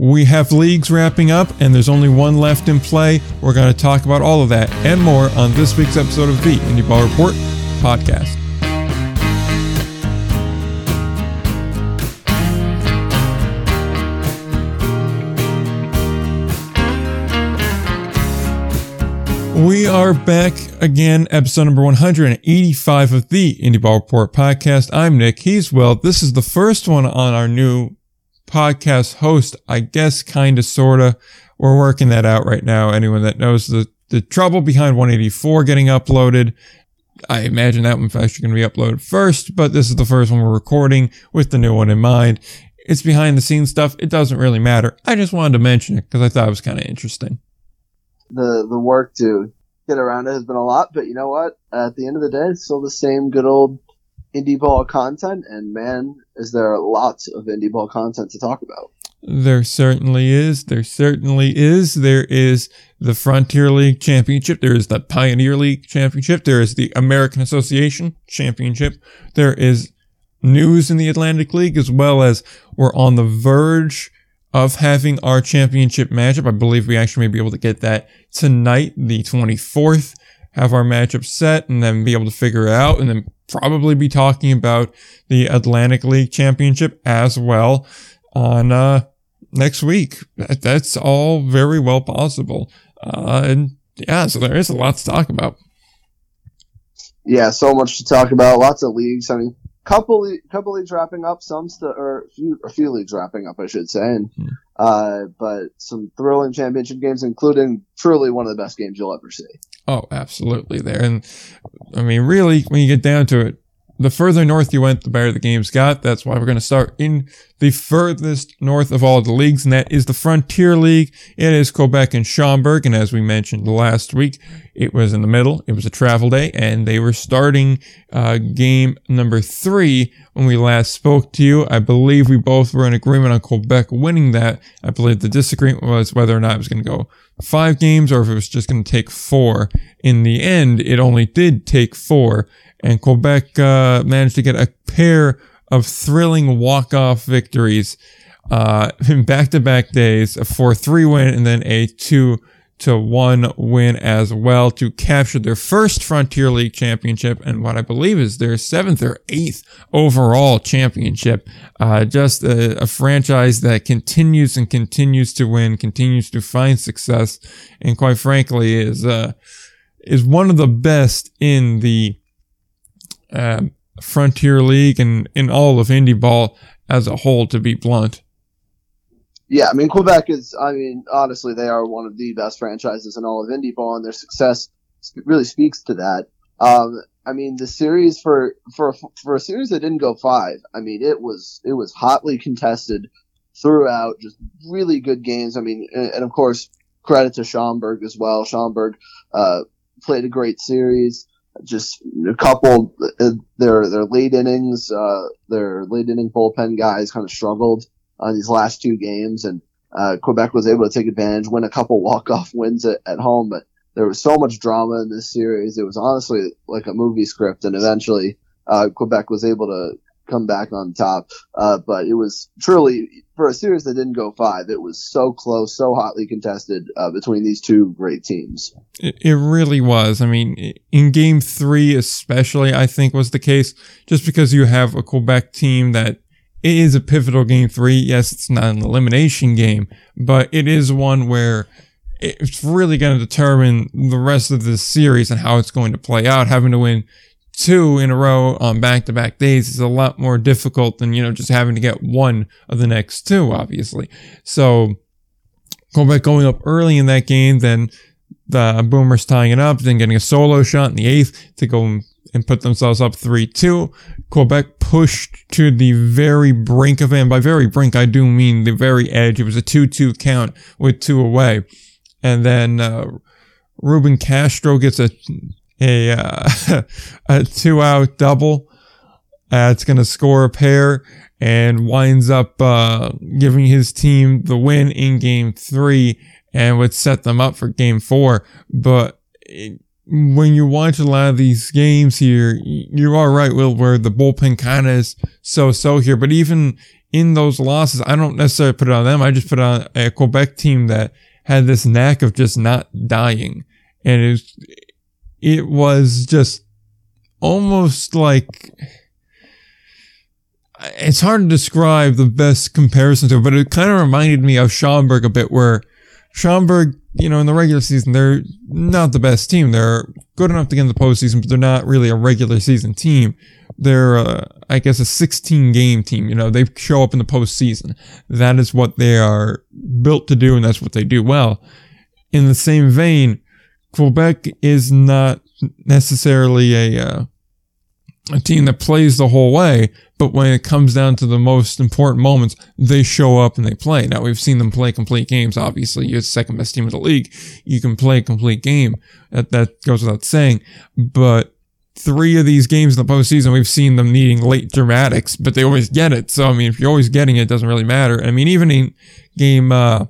We have leagues wrapping up, and there's only one left in play. We're going to talk about all of that and more on this week's episode of the Indie Ball Report podcast. We are back again, episode number 185 of the Indie Ball Report podcast. I'm Nick. He's Will. This is the first one on our new podcast host. I guess kind of, sort of. We're working that out right now. Anyone that knows the, the trouble behind 184 getting uploaded. I imagine that one's actually going to be uploaded first, but this is the first one we're recording with the new one in mind. It's behind the scenes stuff. It doesn't really matter. I just wanted to mention it because I thought it was kind of interesting the the work to get around it has been a lot, but you know what? At the end of the day, it's still the same good old indie ball content, and man, is there lots of indie ball content to talk about. There certainly is. There certainly is. There is the Frontier League Championship. There is the Pioneer League Championship. There is the American Association Championship. There is news in the Atlantic League as well as we're on the verge of having our championship matchup. I believe we actually may be able to get that tonight, the 24th, have our matchup set and then be able to figure it out and then probably be talking about the Atlantic League championship as well on, uh, next week. That's all very well possible. Uh, and yeah, so there is a lot to talk about. Yeah, so much to talk about. Lots of leagues. I mean, couple couple leagues wrapping up, some still or a few, a few leagues wrapping up, I should say, and hmm. uh, but some thrilling championship games, including truly one of the best games you'll ever see. Oh, absolutely, there, and I mean, really, when you get down to it, the further north you went, the better the games got. That's why we're going to start in the furthest north of all the leagues, and that is the Frontier League. It is Quebec and Schaumburg, and as we mentioned last week, it was in the middle. It was a travel day, and they were starting uh, game number three when we last spoke to you. I believe we both were in agreement on Quebec winning that. I believe the disagreement was whether or not it was going to go five games or if it was just going to take four. In the end, it only did take four and Quebec uh, managed to get a pair of thrilling walk-off victories uh, in back-to-back days, a 4-3 win and then a 2 to 1 win as well to capture their first Frontier League championship and what I believe is their seventh or eighth overall championship. Uh, just a, a franchise that continues and continues to win, continues to find success, and quite frankly is, uh, is one of the best in the uh, Frontier League and in all of Indie Ball as a whole, to be blunt. Yeah, I mean Quebec is. I mean, honestly, they are one of the best franchises in all of Indie Ball, and their success really speaks to that. Um, I mean, the series for for for a series that didn't go five. I mean, it was it was hotly contested throughout. Just really good games. I mean, and, and of course, credit to Schaumburg as well. Schaumburg uh, played a great series just a couple uh, their their late innings, uh, their late inning bullpen guys kind of struggled on these last two games, and uh, Quebec was able to take advantage, win a couple walk off wins at, at home, but there was so much drama in this series. It was honestly like a movie script, and eventually uh, Quebec was able to come back on top. Uh, but it was truly for a series that didn't go five. It was so close, so hotly contested uh, between these two great teams. It, it really was. I mean, in Game Three, especially, I think was the case, just because you have a Quebec team that is a pivotal Game Three. Yes, it's not an elimination game, but it is one where it's really going to determine the rest of the series and how it's going to play out. Having to win two in a row on back to back days is a lot more difficult than, you know, just having to get one of the next two, obviously. So Quebec going up early in that game, then the Boomers tying it up, then getting a solo shot in the eighth to go and put themselves up 3-2. Quebec pushed to the very brink of it. And by very brink, I do mean the very edge. It was a 2-2 count with two away. And then, uh, Ruben Castro gets a a uh, a two out double. Uh, it's going to score a pair and winds up uh, giving his team the win in game three and would set them up for game four. But it, when you watch a lot of these games here, you are right, Will, where the bullpen kind of is so-so here. But even in those losses, I don't necessarily put it on them. I just put on a Quebec team that had this knack of just not dying. And it was, it was just almost like, it's hard to describe the best comparison to it, but it kind of reminded me of Schaumburg a bit where Schaumburg, you know, in the regular season, they're not the best team. They're good enough to get in the postseason, but they're not really a regular season team. They're, uh, I guess, a 16 game team. You know, they show up in the postseason. That is what they are built to do, and that's what they do well. In the same vein, Quebec is not necessarily a, uh, a team that plays the whole way, but when it comes down to the most important moments, they show up and they play. Now we've seen them play complete games. Obviously, you're the second best team in the league. You can play a complete game. That, that goes without saying. But three of these games in the postseason, we've seen them needing late dramatics, but they always get it. So, I mean, if you're always getting it, it doesn't really matter. I mean, even in game, uh,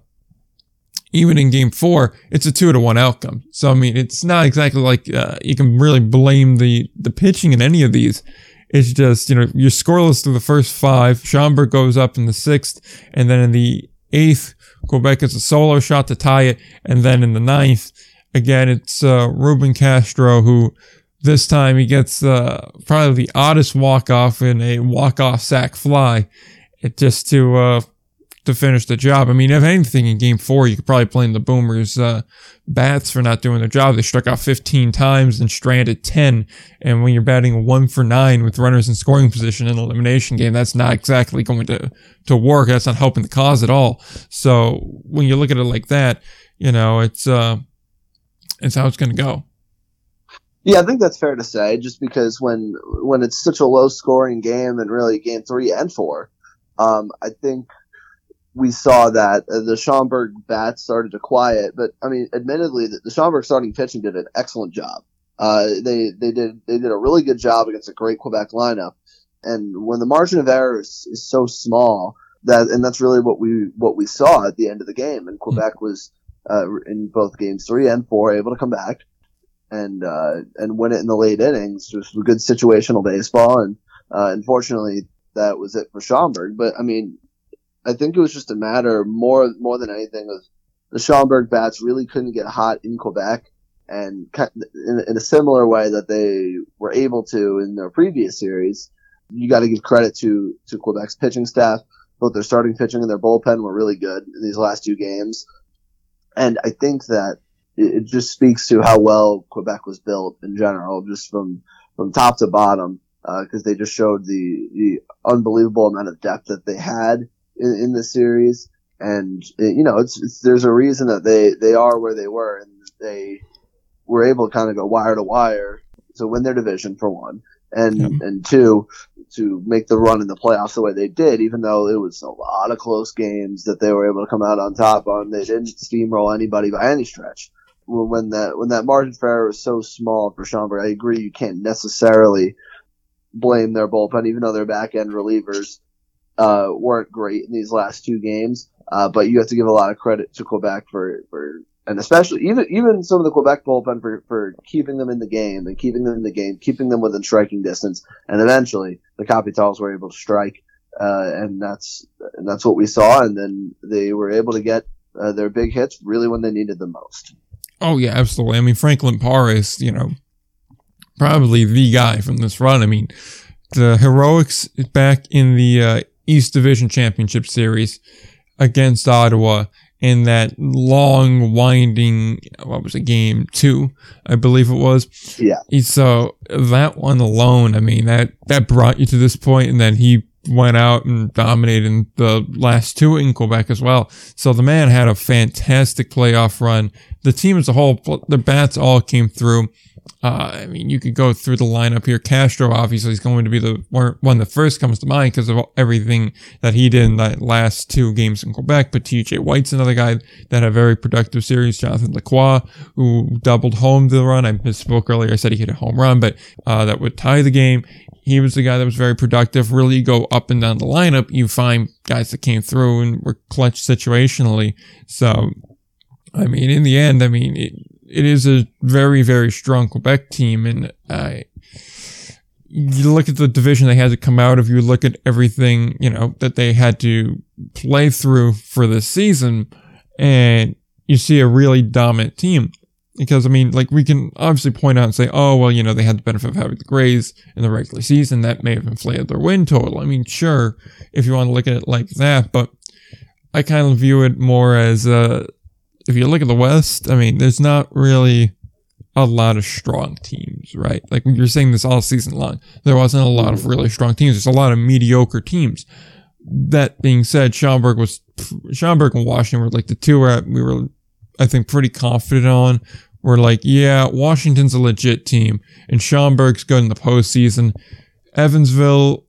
even in game four, it's a two to one outcome. So, I mean, it's not exactly like, uh, you can really blame the, the pitching in any of these. It's just, you know, you're scoreless through the first five. Schaumburg goes up in the sixth, and then in the eighth, Quebec gets a solo shot to tie it. And then in the ninth, again, it's, uh, Ruben Castro who, this time he gets, uh, probably the oddest walk off in a walk off sac fly. It just to, uh, to finish the job. I mean, if anything in game four, you could probably blame the Boomers, uh, bats for not doing their job. They struck out 15 times and stranded 10. And when you're batting one for nine with runners in scoring position in an elimination game, that's not exactly going to, to work. That's not helping the cause at all. So when you look at it like that, you know, it's, uh, it's how it's going to go. Yeah, I think that's fair to say. Just because when when it's such a low scoring game, and really game three and four, um, I think we saw that uh, the Schaumburg bats started to quiet. But I mean, admittedly, the, the Schaumburg starting pitching did an excellent job. Uh, they they did they did a really good job against a great Quebec lineup. And when the margin of error is, is so small, that and that's really what we what we saw at the end of the game. And Quebec mm-hmm. was uh, in both games three and four able to come back and uh, and win it in the late innings. Just good situational baseball, and uh, unfortunately that was it for Schaumburg. But I mean, I think it was just a matter more more than anything of the Schaumburg bats really couldn't get hot in Quebec, and in, in a similar way that they were able to in their previous series. You got to give credit to to Quebec's pitching staff. Both their starting pitching and their bullpen were really good in these last two games, and I think that it, just speaks to how well Quebec was built in general, just from from top to bottom, because uh, they just showed the the unbelievable amount of depth that they had in, in the series. And it, you know, it's, it's, there's a reason that they they are where they were, and they were able to kind of go wire to wire to win their division for one, and yeah. and two to make the run in the playoffs the way they did, even though it was a lot of close games that they were able to come out on top on. They didn't steamroll anybody by any stretch. When that when that margin for error is so small for Schaumburg, I agree you can't necessarily blame their bullpen, even though their back end relievers uh, weren't great in these last two games. Uh, but you have to give a lot of credit to Quebec for, for and especially even even some of the Quebec bullpen for, for keeping them in the game and keeping them in the game, keeping them within striking distance, and eventually the Capitals were able to strike, uh, and that's and that's what we saw, and then they were able to get uh, their big hits really when they needed them most. Oh yeah, absolutely. I mean Franklin Parr is you know probably the guy from this run. I mean the heroics back in the uh, East Division Championship Series against Ottawa in that long, winding, what was it, game two, I believe it was. Yeah. So that one alone, I mean, that, that brought you to this point, and then he went out and dominated in the last two in Quebec as well. So the man had a fantastic playoff run. The team as a whole, the bats all came through. Uh, I mean, you could go through the lineup here. Castro obviously is going to be the one that first comes to mind because of everything that he did in that last two games in Quebec. But TJ White's another guy that had a very productive series. Jonathan Lacroix, who doubled home the run. I misspoke earlier. I said he hit a home run, but uh, that would tie the game. He was the guy that was very productive. Really go up and down the lineup. You find guys that came through and were clutch situationally. So, I mean, in the end, I mean, it, it is a very, very strong Quebec team. And I, you look at the division they had to come out of, you look at everything, you know, that they had to play through for this season, and you see a really dominant team. Because, I mean, like, we can obviously point out and say, oh, well, you know, they had the benefit of having the Greys in the regular season. That may have inflated their win total. I mean, sure, if you want to look at it like that, but I kind of view it more as, uh, if you look at the West, I mean, there's not really a lot of strong teams, right? Like you're saying this all season long. There wasn't a lot of really strong teams. There's a lot of mediocre teams. That being said, Schaumburg was Schaumburg and Washington were like the two where we were, I think, pretty confident on. We're like, yeah, Washington's a legit team, and Schaumburg's good in the postseason. Evansville,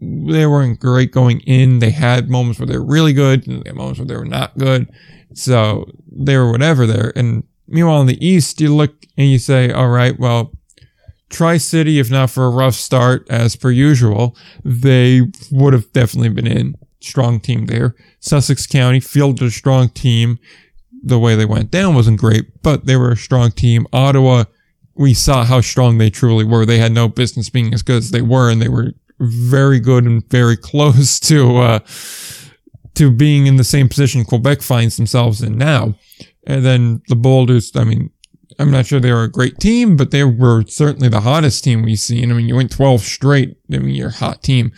they weren't great going in. They had moments where they were really good, and moments where they were not good. So they were whatever there. And meanwhile, in the East, you look and you say, all right, well, Tri City, if not for a rough start as per usual, they would have definitely been in. Strong team there. Sussex County fielded a strong team. The way they went down wasn't great, but they were a strong team. Ottawa, we saw how strong they truly were. They had no business being as good as they were, and they were very good and very close to uh, to being in the same position Quebec finds themselves in now. And then the Boulders, I mean, I'm not sure they were a great team, but they were certainly the hottest team we've seen. I mean, you went 12 straight. I mean, you're a hot team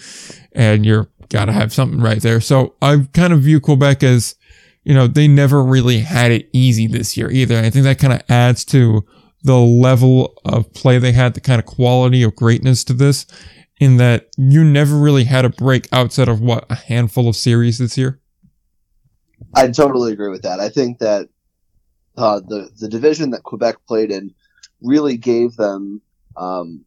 and you're gotta have something right there. So I kind of view Quebec as, you know, they never really had it easy this year either. And I think that kind of adds to the level of play they had, the kind of quality of greatness to this in that you never really had a break outside of what a handful of series this year. I totally agree with that. I think that uh, the the division that Quebec played in really gave them um,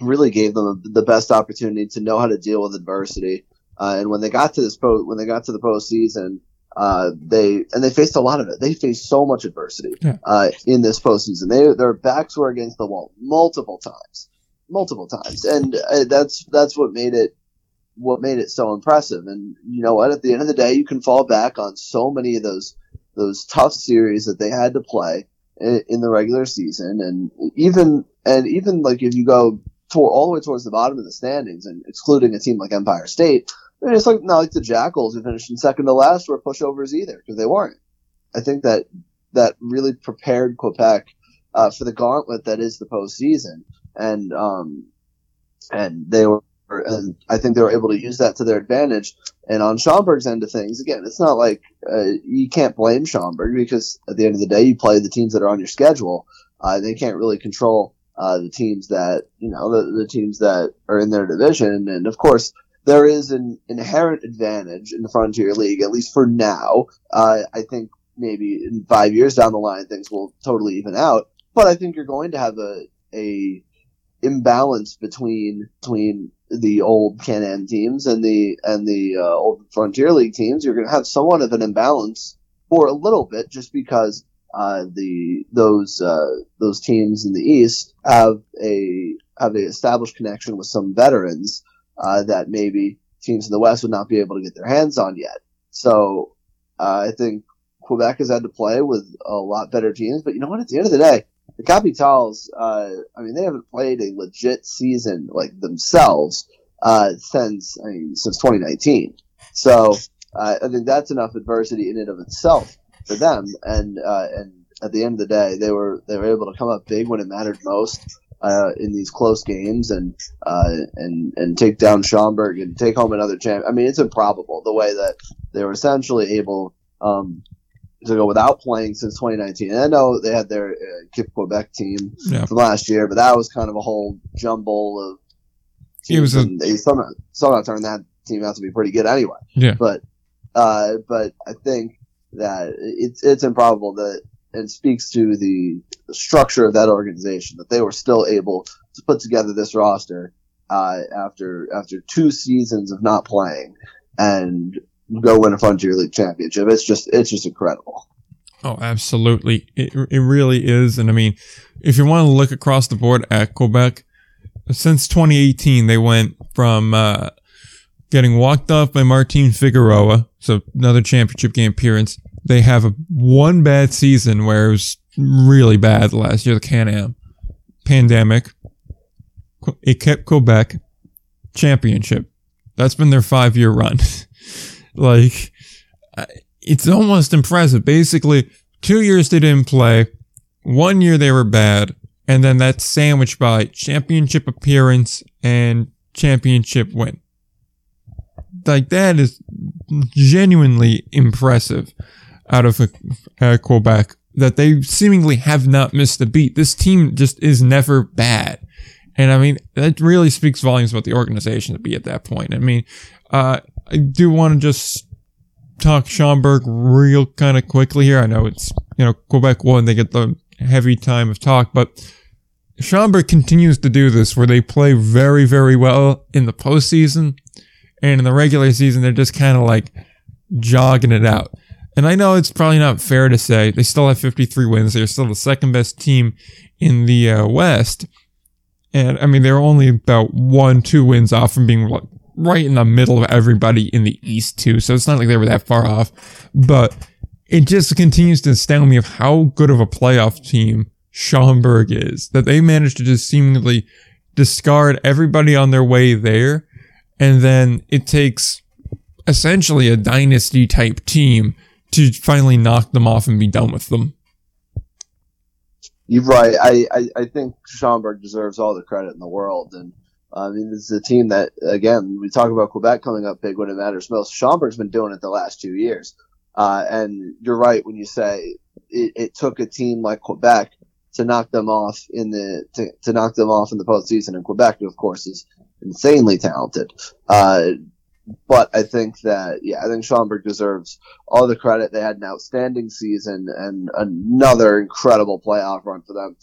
really gave them the best opportunity to know how to deal with adversity. Uh, and when they got to this po- when they got to the postseason, uh, they and they faced a lot of it. They faced so much adversity yeah. uh, in this postseason. They their backs were against the wall multiple times multiple times, and uh, that's that's what made it what made it so impressive. And you know what? At the end of the day, you can fall back on so many of those those tough series that they had to play in, in the regular season, and even and even like if you go to, all the way towards the bottom of the standings and excluding a team like Empire State, I mean, it's like not like the Jackals who finished in second to last were pushovers either because they weren't. I think that that really prepared Quebec uh, for the gauntlet that is the postseason and um, and they were. And I think they were able to use that to their advantage. And on Schaumburg's end of things, again, it's not like uh, you can't blame Schaumburg because at the end of the day, you play the teams that are on your schedule. Uh, they can't really control uh, the teams that you know the, the teams that are in their division. And of course, there is an inherent advantage in the Frontier League, at least for now. Uh, I think maybe in five years down the line, things will totally even out. But I think you're going to have a a imbalance between between the old Can-Am teams and the and the uh, old Frontier League teams. You're going to have somewhat of an imbalance for a little bit, just because uh, the those uh, those teams in the East have a have a established connection with some veterans uh, that maybe teams in the West would not be able to get their hands on yet. So uh, I think Quebec has had to play with a lot better teams, but you know what? At the end of the day, the Capitals, uh, I mean, they haven't played a legit season like themselves uh, since I mean since 2019. So uh, I think that's enough adversity in and of itself for them. And uh, and at the end of the day, they were they were able to come up big when it mattered most. Uh, in these close games and uh, and and take down Schaumburg and take home another champ. I mean, it's improbable the way that they were essentially able um, to go without playing since 2019. And I know they had their uh, Équipe Quebec team yeah. from last year, but that was kind of a whole jumble of. Teams, it was a, they somehow, somehow turned that team out to be pretty good anyway. Yeah. But uh, but I think that it's it's improbable that it speaks to the structure of that organization that they were still able to put together this roster uh, after after two seasons of not playing and go win a Frontier League championship. It's just it's just incredible. Oh, absolutely. It, it really is. And I mean, if you want to look across the board at Quebec, since 2018, they went from, uh, getting walked off by Martin Figueroa. So another championship game appearance. They have a one bad season where it was really bad last year, the Can-Am. Pandemic. It kept Quebec championship. That's been their five year run. like, it's almost impressive. Basically, two years they didn't play, one year they were bad, and then that's sandwiched by championship appearance and championship win. Like, that is genuinely impressive out of uh, Quebec that they seemingly have not missed a beat. This team just is never bad. And I mean, that really speaks volumes about the organization to be at that point. I mean, uh, I do want to just talk Schaumburg real kind of quickly here. I know it's, you know, Quebec won, they get the heavy time of talk, but Schaumburg continues to do this where they play very, very well in the postseason. And in the regular season, they're just kind of like jogging it out. And I know it's probably not fair to say they still have 53 wins. They're still the second best team in the uh, West. And I mean, they're only about one, two wins off from being right in the middle of everybody in the East, too. So it's not like they were that far off. But it just continues to astound me of how good of a playoff team Schaumburg is. That they managed to just seemingly discard everybody on their way there. And then it takes essentially a dynasty type team to finally knock them off and be done with them. You're right. I, I, I think Schaumburg deserves all the credit in the world. And I mean, this is a team that, again, we talk about Quebec coming up big when it matters most. Schaumburg's been doing it the last two years. Uh, and you're right when you say it, it, took a team like Quebec to knock them off in the to, to knock them off in the postseason. And Quebec, of course, is insanely talented. Uh, but I think that yeah, I think Schaumburg deserves all the credit. They had an outstanding season and another incredible playoff run for them,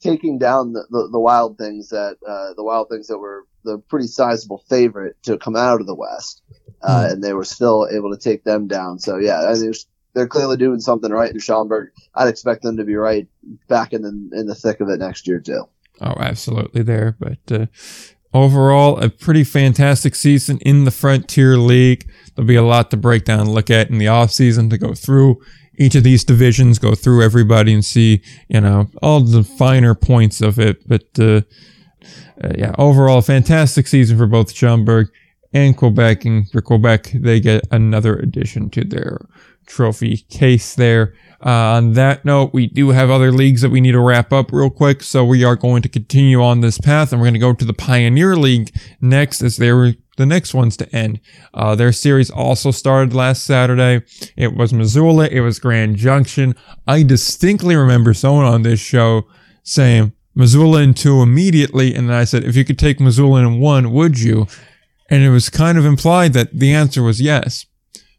taking down the, the, the Wild Things that uh, the Wild Things that were the pretty sizable favorite to come out of the West, uh, mm. and they were still able to take them down. So yeah, I think they're clearly doing something right in Schaumburg. I'd expect them to be right back in the in the thick of it next year too. Oh, absolutely there. But uh, overall, a pretty fantastic season in the Frontier League. There'll be a lot to break down and look at in the off season to go through each of these divisions, go through everybody and see, you know, all the finer points of it. But, uh, uh, yeah, overall, fantastic season for both Schaumburg and Quebec. And for Quebec, they get another addition to their trophy case there. Uh, on that note, we do have other leagues that we need to wrap up real quick, so we are going to continue on this path, and we're going to go to the Pioneer League next, as they were the next ones to end. Uh, their series also started last Saturday. It was Missoula, it was Grand Junction. I distinctly remember someone on this show saying Missoula in two immediately, and then I said, if you could take Missoula in one, would you? And it was kind of implied that the answer was yes.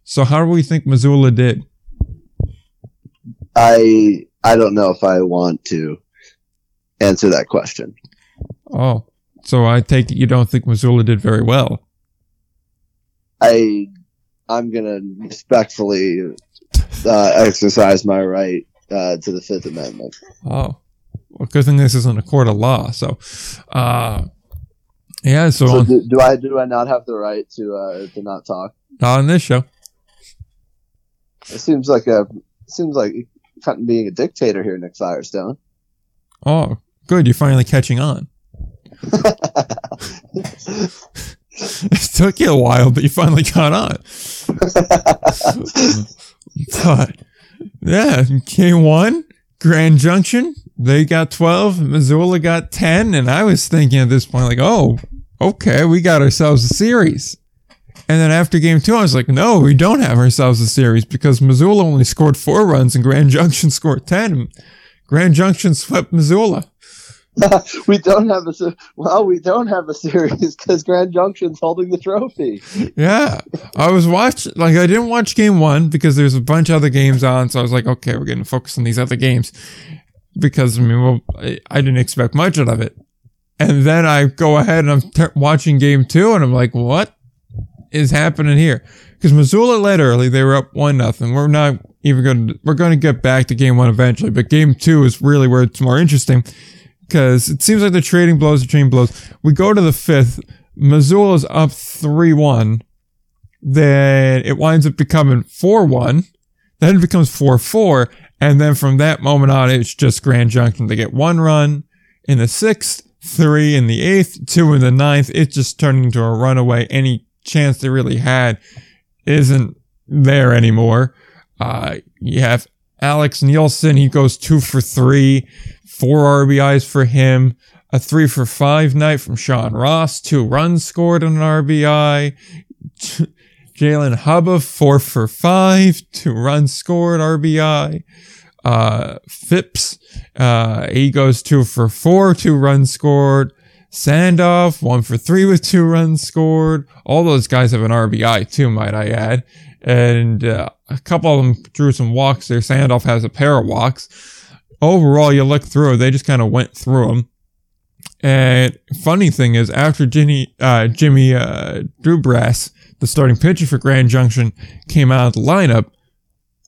So how do we think Missoula did? I I don't know if I want to answer that question. Oh, so I take it you don't think Missoula did very well. I I'm gonna respectfully uh, exercise my right uh, to the Fifth Amendment. Oh, well, good thing this isn't a court of law. So, uh, yeah. So, so do, do, I do I not have the right to uh, to not talk? Not on this show. It seems like a seems like being a dictator here, Nick Firestone. Oh, good. You're finally catching on. it took you a while, but you finally caught on. but yeah, K1, Grand Junction, they got 12, Missoula got 10, and I was thinking at this point, like, oh, okay, we got ourselves a series. And then after game two, I was like, no, we don't have ourselves a series because Missoula only scored four runs and Grand Junction scored 10. Grand Junction swept Missoula. we don't have a well, we don't have a series because Grand Junction's holding the trophy. Yeah, I was watching like I didn't watch game one because there's a bunch of other games on, so I was like, okay, we're getting focused on these other games because I mean, well, I, I didn't expect much out of it. And then I go ahead and I'm watching game two, and I'm like, what is happening here? Because Missoula led early. They were up one nothing. We're not even going to, we're going to get back to game one eventually, but game two is really where it's more interesting because it seems like the trading blows, the trading blows. We go to the fifth. Missoula's up 3 1. Then it winds up becoming 4 1. Then it becomes 4 4. And then from that moment on, it's just Grand Junction. They get one run in the sixth, three in the eighth, two in the ninth. It's just turning into a runaway. Any chance they really had isn't there anymore. Uh, you have Alex Nielsen. He goes two for three, four RBIs for him, a three for five night from Sean Ross, two runs scored on an RBI. Jalen Hubba, four for five, two runs scored, RBI. Uh, Phipps, uh, he goes two for four, two runs scored. Sandoff, one for three with two runs scored. All those guys have an RBI too, might I add. And uh, a couple of them drew some walks there. Sandoff has a pair of walks. Overall, you look through, they just kind of went through them. And funny thing is, after Jimmy, uh, Jimmy uh, Dubras, the starting pitcher for Grand Junction, came out of the lineup,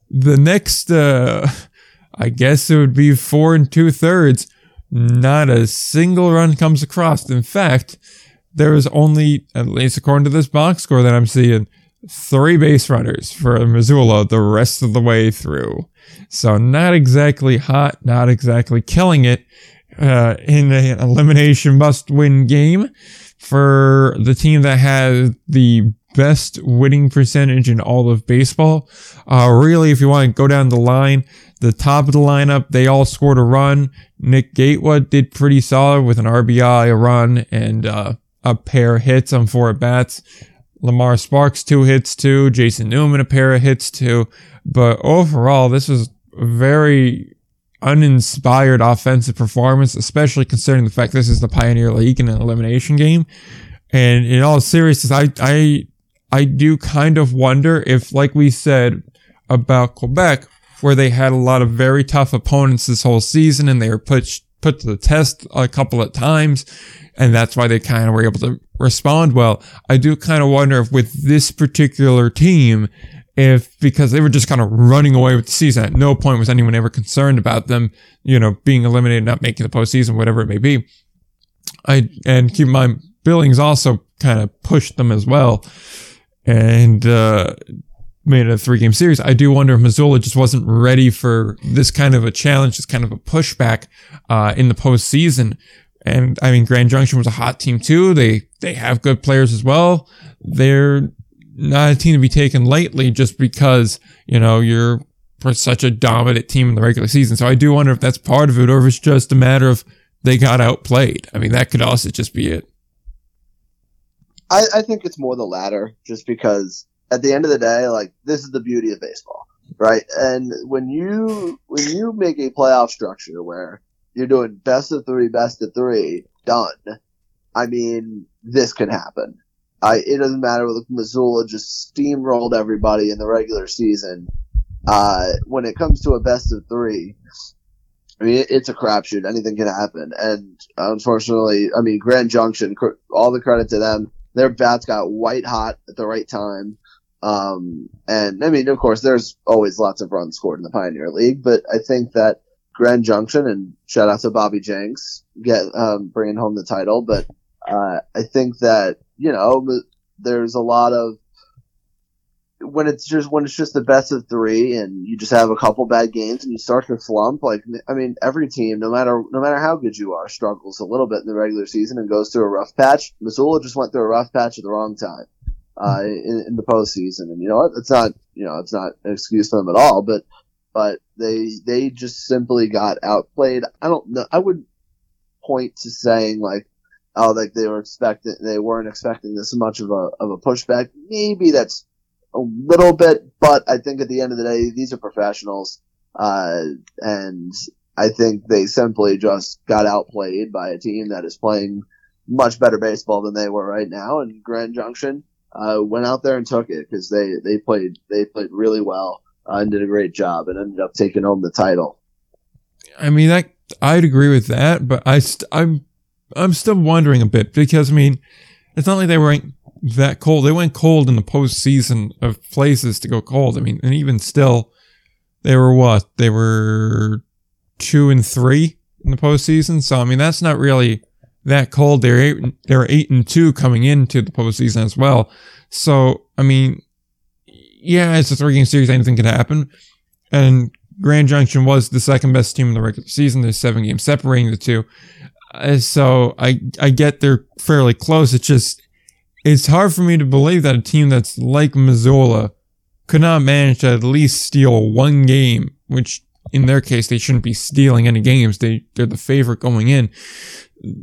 the next, uh, I guess it would be four and two thirds, not a single run comes across. In fact, there is only, at least according to this box score that I'm seeing, three base runners for Missoula the rest of the way through. So not exactly hot, not exactly killing it uh, in an elimination must win game for the team that has the best winning percentage in all of baseball. Uh, really, if you want to go down the line, the top of the lineup, they all scored a run. Nick Gatewood did pretty solid with an RBI, a run, and uh, a pair of hits on four at bats. Lamar Sparks, two hits too. Jason Newman, a pair of hits too. But overall, this was a very uninspired offensive performance, especially considering the fact this is the Pioneer League in an elimination game. And in all seriousness, I, I, I do kind of wonder if, like we said about Quebec, where they had a lot of very tough opponents this whole season and they were put put to the test a couple of times and that's why they kind of were able to respond well. I do kind of wonder if with this particular team, if because they were just kind of running away with the season, at no point was anyone ever concerned about them, you know, being eliminated, not making the postseason, whatever it may be. I and keep in mind Billings also kind of pushed them as well, and uh, made it a three game series. I do wonder if Missoula just wasn't ready for this kind of a challenge, this kind of a pushback uh, in the postseason. And I mean, Grand Junction was a hot team too. They they have good players as well. They're not a team to be taken lightly just because you know you're such a dominant team in the regular season. So I do wonder if that's part of it, or if it's just a matter of they got outplayed. I mean, that could also just be it. I, I think it's more the latter, just because at the end of the day, like this is the beauty of baseball, right? And when you when you make a playoff structure where you're doing best of three, best of three, done. I mean, this can happen. I it doesn't matter if Missoula just steamrolled everybody in the regular season. Uh, when it comes to a best of three, I mean, it's a crapshoot. Anything can happen. And unfortunately, I mean, Grand Junction, all the credit to them. Their bats got white hot at the right time. Um, and I mean, of course, there's always lots of runs scored in the Pioneer League, but I think that Grand Junction and shout out to Bobby Jenks get um, bringing home the title. But uh, I think that you know there's a lot of when it's just when it's just the best of three and you just have a couple bad games and you start to slump. Like I mean, every team, no matter no matter how good you are, struggles a little bit in the regular season and goes through a rough patch. Missoula just went through a rough patch at the wrong time uh, in, in the postseason. And you know? It's not, you know, it's not an excuse for them at all, but, but they, they just simply got outplayed. I don't know. I would point to saying like, oh, like they were expecting, they weren't expecting this much of a, of a pushback. Maybe that's a little bit, but I think at the end of the day, these are professionals. Uh, and I think they simply just got outplayed by a team that is playing much better baseball than they were right now. And Grand Junction, uh, went out there and took it because they, they played they played really well uh, and did a great job and ended up taking home the title. I mean, I I'd agree with that, but I st- I'm I'm still wondering a bit because I mean, it's not like they weren't that cold. They went cold in the postseason of places to go cold. I mean, and even still, they were what? They were two and three in the postseason. So I mean, that's not really that cold. They're eight, they're eight and two coming into the postseason as well. So, I mean, yeah, it's a three game series. Anything can happen. and Grand Junction was the second best team in the regular season. There's seven games separating the two. Uh, so I I get they're fairly close. It's just it's hard for me to believe that a team that's like Missoula could not manage to at least steal one game, which in their case they shouldn't be stealing any games. They they're the favorite going in.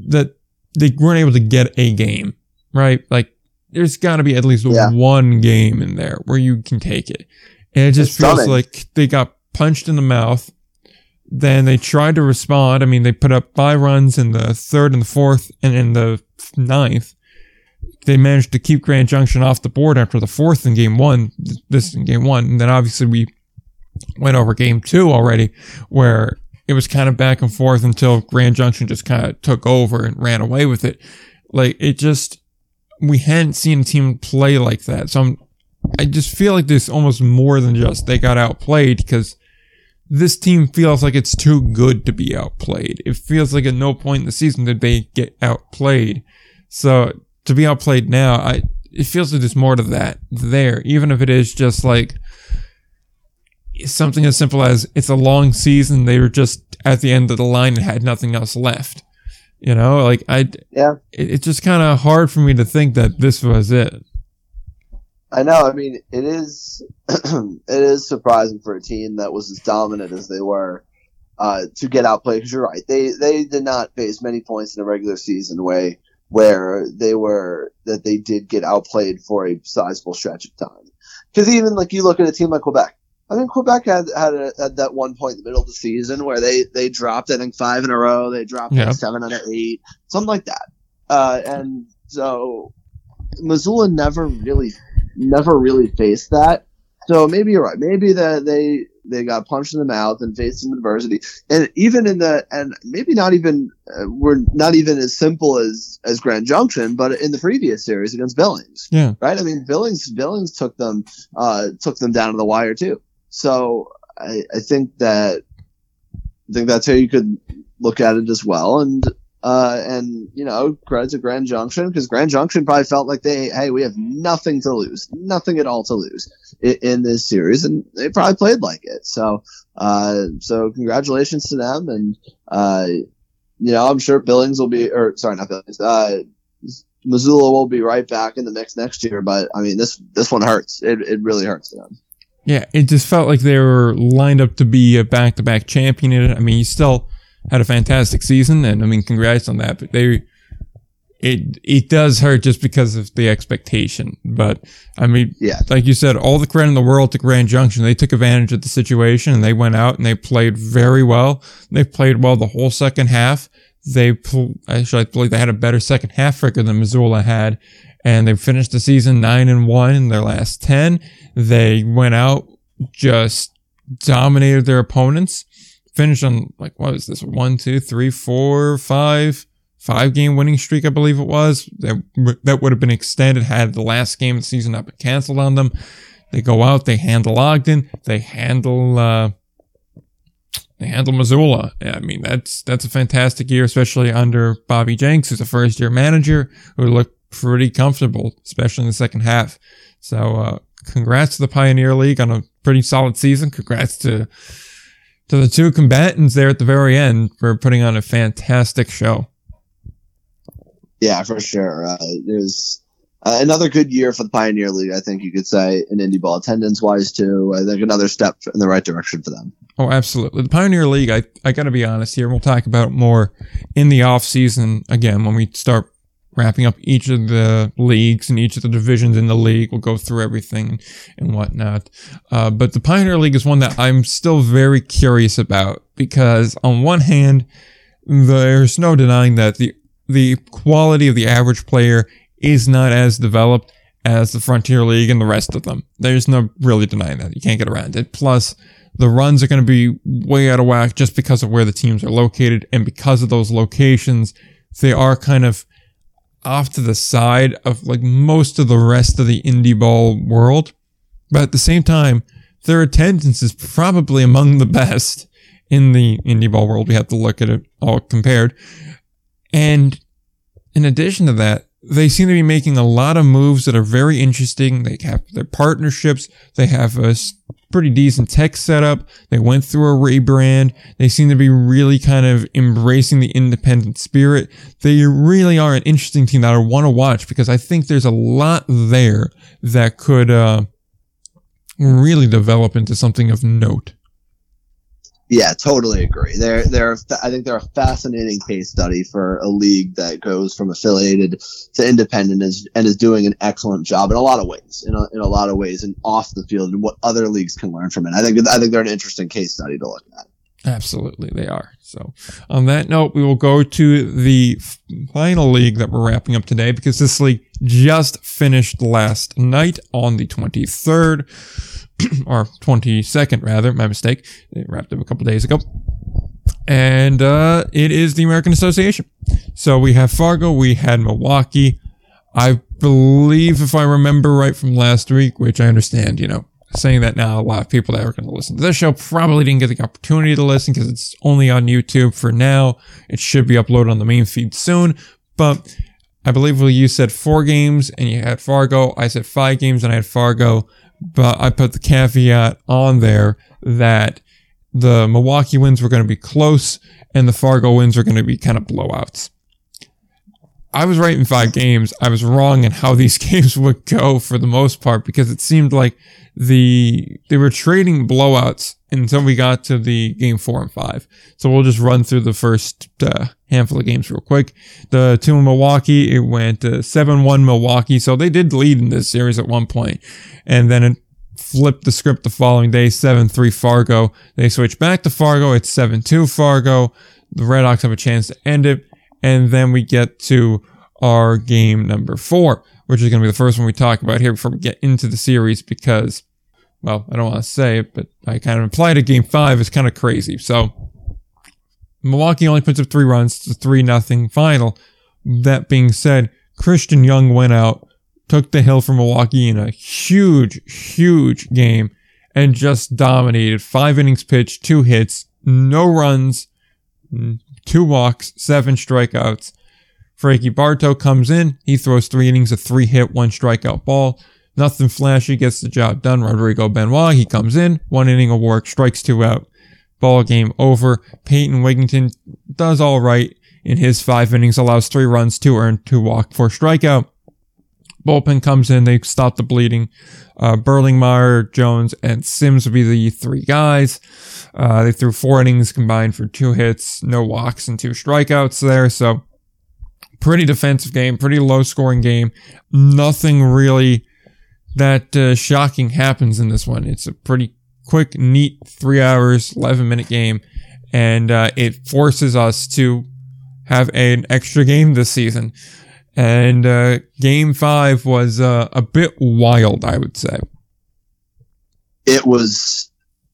That they weren't able to get a game, right? Like there's got to be at least Yeah. one game in there where you can take it. And it just It's feels stunning. like they got punched in the mouth. Then they tried to respond. I mean, they put up five runs in the third and the fourth and in the ninth. They managed to keep Grand Junction off the board after the fourth in game one. This in game one. And then obviously we went over game two already where it was kind of back and forth until Grand Junction just kind of took over and ran away with it. Like it just, we hadn't seen a team play like that. So I'm, I just feel like there's almost more than just they got outplayed because this team feels like it's too good to be outplayed. It feels like at no point in the season did they get outplayed. So to be outplayed now, I it feels like there's more to that there, even if it is just like something as simple as it's a long season. They were just at the end of the line and had nothing else left. You know, like I, Yeah. it, it's just kind of hard for me to think that this was it. I know. I mean, it is it is surprising for a team that was as dominant as they were uh, to get outplayed. Because you're right, they they did not face many points in the regular season way where they were that they did get outplayed for a sizable stretch of time. Because even like you look at a team like Quebec. I mean, Quebec had had, a, had that one point in the middle of the season where they they dropped I think five in a row. They dropped like seven out of eight, something like that. Uh, and so Missoula never really never really faced that. So maybe you're right. Maybe that they they got punched in the mouth and faced some adversity, and even in the and maybe not even uh, we're not even as simple as as Grand Junction, but in the previous series against Billings, Yeah. right? I mean, Billings Billings took them uh, took them down to the wire too. So I, I think that I think that's how you could look at it as well, and uh, and you know, credit to Grand Junction because Grand Junction probably felt like they, hey, we have nothing to lose, nothing at all to lose in, in this series, and they probably played like it. So, uh, so congratulations to them, and uh, you know, I'm sure Billings will be, or sorry, not Billings, uh, Missoula will be right back in the mix next year. But I mean, this this one hurts. It it really hurts them. Yeah, it just felt like they were lined up to be a back-to-back champion. I mean, you still had a fantastic season, and I mean, congrats on that. But they, it it does hurt just because of the expectation. But I mean, Yeah. like you said, all the credit in the world to Grand Junction. They took advantage of the situation, and they went out and they played very well. They played well the whole second half. They actually, I believe they had a better second half record than Missoula had, and they finished the season nine and one in their last ten. They went out just dominated their opponents. Finished on like what was this? One, two, three, four, five, five game winning streak, I believe it was. That that would have been extended had the last game of the season not been canceled on them. They go out, they handle Ogden, they handle uh, they handle Missoula. I mean that's that's a fantastic year, especially under Bobby Jenks, who's a first year manager who looked pretty comfortable, especially in the second half. So uh, congrats to the Pioneer League on a pretty solid season. Congrats to to the two combatants there at the very end for putting on a fantastic show. Yeah, for sure. Uh, it was uh, another good year for the Pioneer League. I think you could say in indie ball attendance wise too. I think another step in the right direction for them. Oh, absolutely. The Pioneer League, I, I got to be honest here. We'll talk about it more in the off season again when we start wrapping up each of the leagues and each of the divisions in the league. We'll go through everything and whatnot. Uh, but the Pioneer League is one that I'm still very curious about because on one hand, there's no denying that the the quality of the average player is not as developed as the Frontier League and the rest of them. There's no really denying that. You can't get around it. Plus, the runs are going to be way out of whack just because of where the teams are located. And because of those locations, they are kind of off to the side of like most of the rest of the indie ball world. But at the same time, their attendance is probably among the best in the indie ball world. We have to look at it all compared. And in addition to that, they seem to be making a lot of moves that are very interesting. They have their partnerships. They have a pretty decent tech setup. They went through a rebrand. They seem to be really kind of embracing the independent spirit. They really are an interesting team that I want to watch because I think there's a lot there that could uh, really develop into something of note. Yeah, totally agree. They're they're I think they're a fascinating case study for a league that goes from affiliated to independent is, and is doing an excellent job in a lot of ways, in a, in a lot of ways, and off the field, and what other leagues can learn from it. I think I think they're an interesting case study to look at. Absolutely, they are. So, on that note, we will go to the final league that we're wrapping up today because this league just finished last night on the 23rd. or 22nd rather, my mistake. They wrapped up a couple days ago. And uh, it is the American Association. So we have Fargo, we had Milwaukee. I believe, if I remember right from last week, which I understand, you know, saying that now, a lot of people that are going to listen to this show probably didn't get the opportunity to listen because it's only on YouTube for now. It should be uploaded on the main feed soon. But I believe you said four games and you had Fargo. I said five games and I had Fargo but I put the caveat on there that the Milwaukee wins were going to be close and the Fargo wins are going to be kind of blowouts. I was right in five games. I was wrong in how these games would go for the most part because it seemed like the they were trading blowouts until we got to the game four and five. So we'll just run through the first uh, handful of games real quick. The two in Milwaukee, it went uh, seven one Milwaukee. So they did lead in this series at one point, and then it flipped the script the following day, seven three Fargo. They switch back to Fargo. It's seven two Fargo. The Red Hawks have a chance to end it. And then we get to our game number four, which is going to be the first one we talk about here before we get into the series because, well, I don't want to say it, but I kind of implied a game five is kind of crazy. So Milwaukee only puts up three runs. A three nothing final. That being said, Christian Young went out, took the hill for Milwaukee in a huge, huge game and just dominated. Five innings pitched, two hits, no runs, two walks, seven strikeouts. Frankie Barto comes in. He throws three innings, a three hit, one strikeout ball. Nothing flashy, gets the job done. Rodrigo Benoit, he comes in, one inning of work, strikes two out. Ball game over. Peyton Wigington does all right in his five innings, allows three runs, two earned, two walk, four strikeout. Bullpen comes in, they stop the bleeding. Uh, Berlingmeyer, Jones, and Sims would be the three guys. Uh, they threw four innings combined for two hits, no walks, and two strikeouts there. So, pretty defensive game, pretty low scoring game. Nothing really that uh, shocking happens in this one. It's a pretty quick, neat three hours, 11 minute game. And uh, it forces us to have an extra game this season. And uh, game five was uh, a bit wild, I would say. It was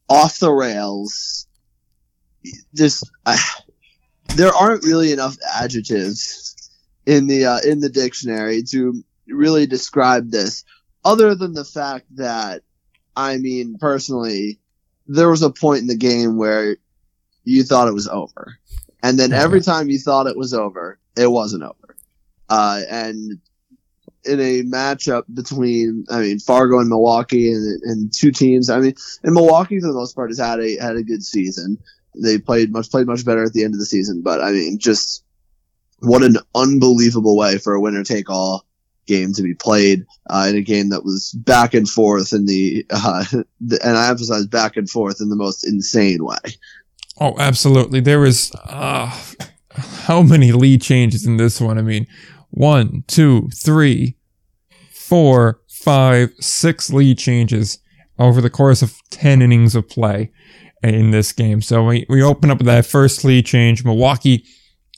off the rails. Just uh, there aren't really enough adjectives in the uh, in the dictionary to really describe this, other than the fact that, I mean, personally, there was a point in the game where you thought it was over, and then every time you thought it was over, it wasn't over. Uh, and in a matchup between, I mean, Fargo and Milwaukee and, and two teams. I mean, and Milwaukee for the most part has had a had a good season. They played much played much better at the end of the season, but I mean, just what an unbelievable way for a winner take all game to be played uh, in a game that was back and forth in the, uh, the, and I emphasize back and forth in the most insane way. Oh, absolutely. There was uh, how many lead changes in this one? I mean, one, two, three, four, five, six lead changes over the course of 10 innings of play in this game. So we, we open up that first lead change. Milwaukee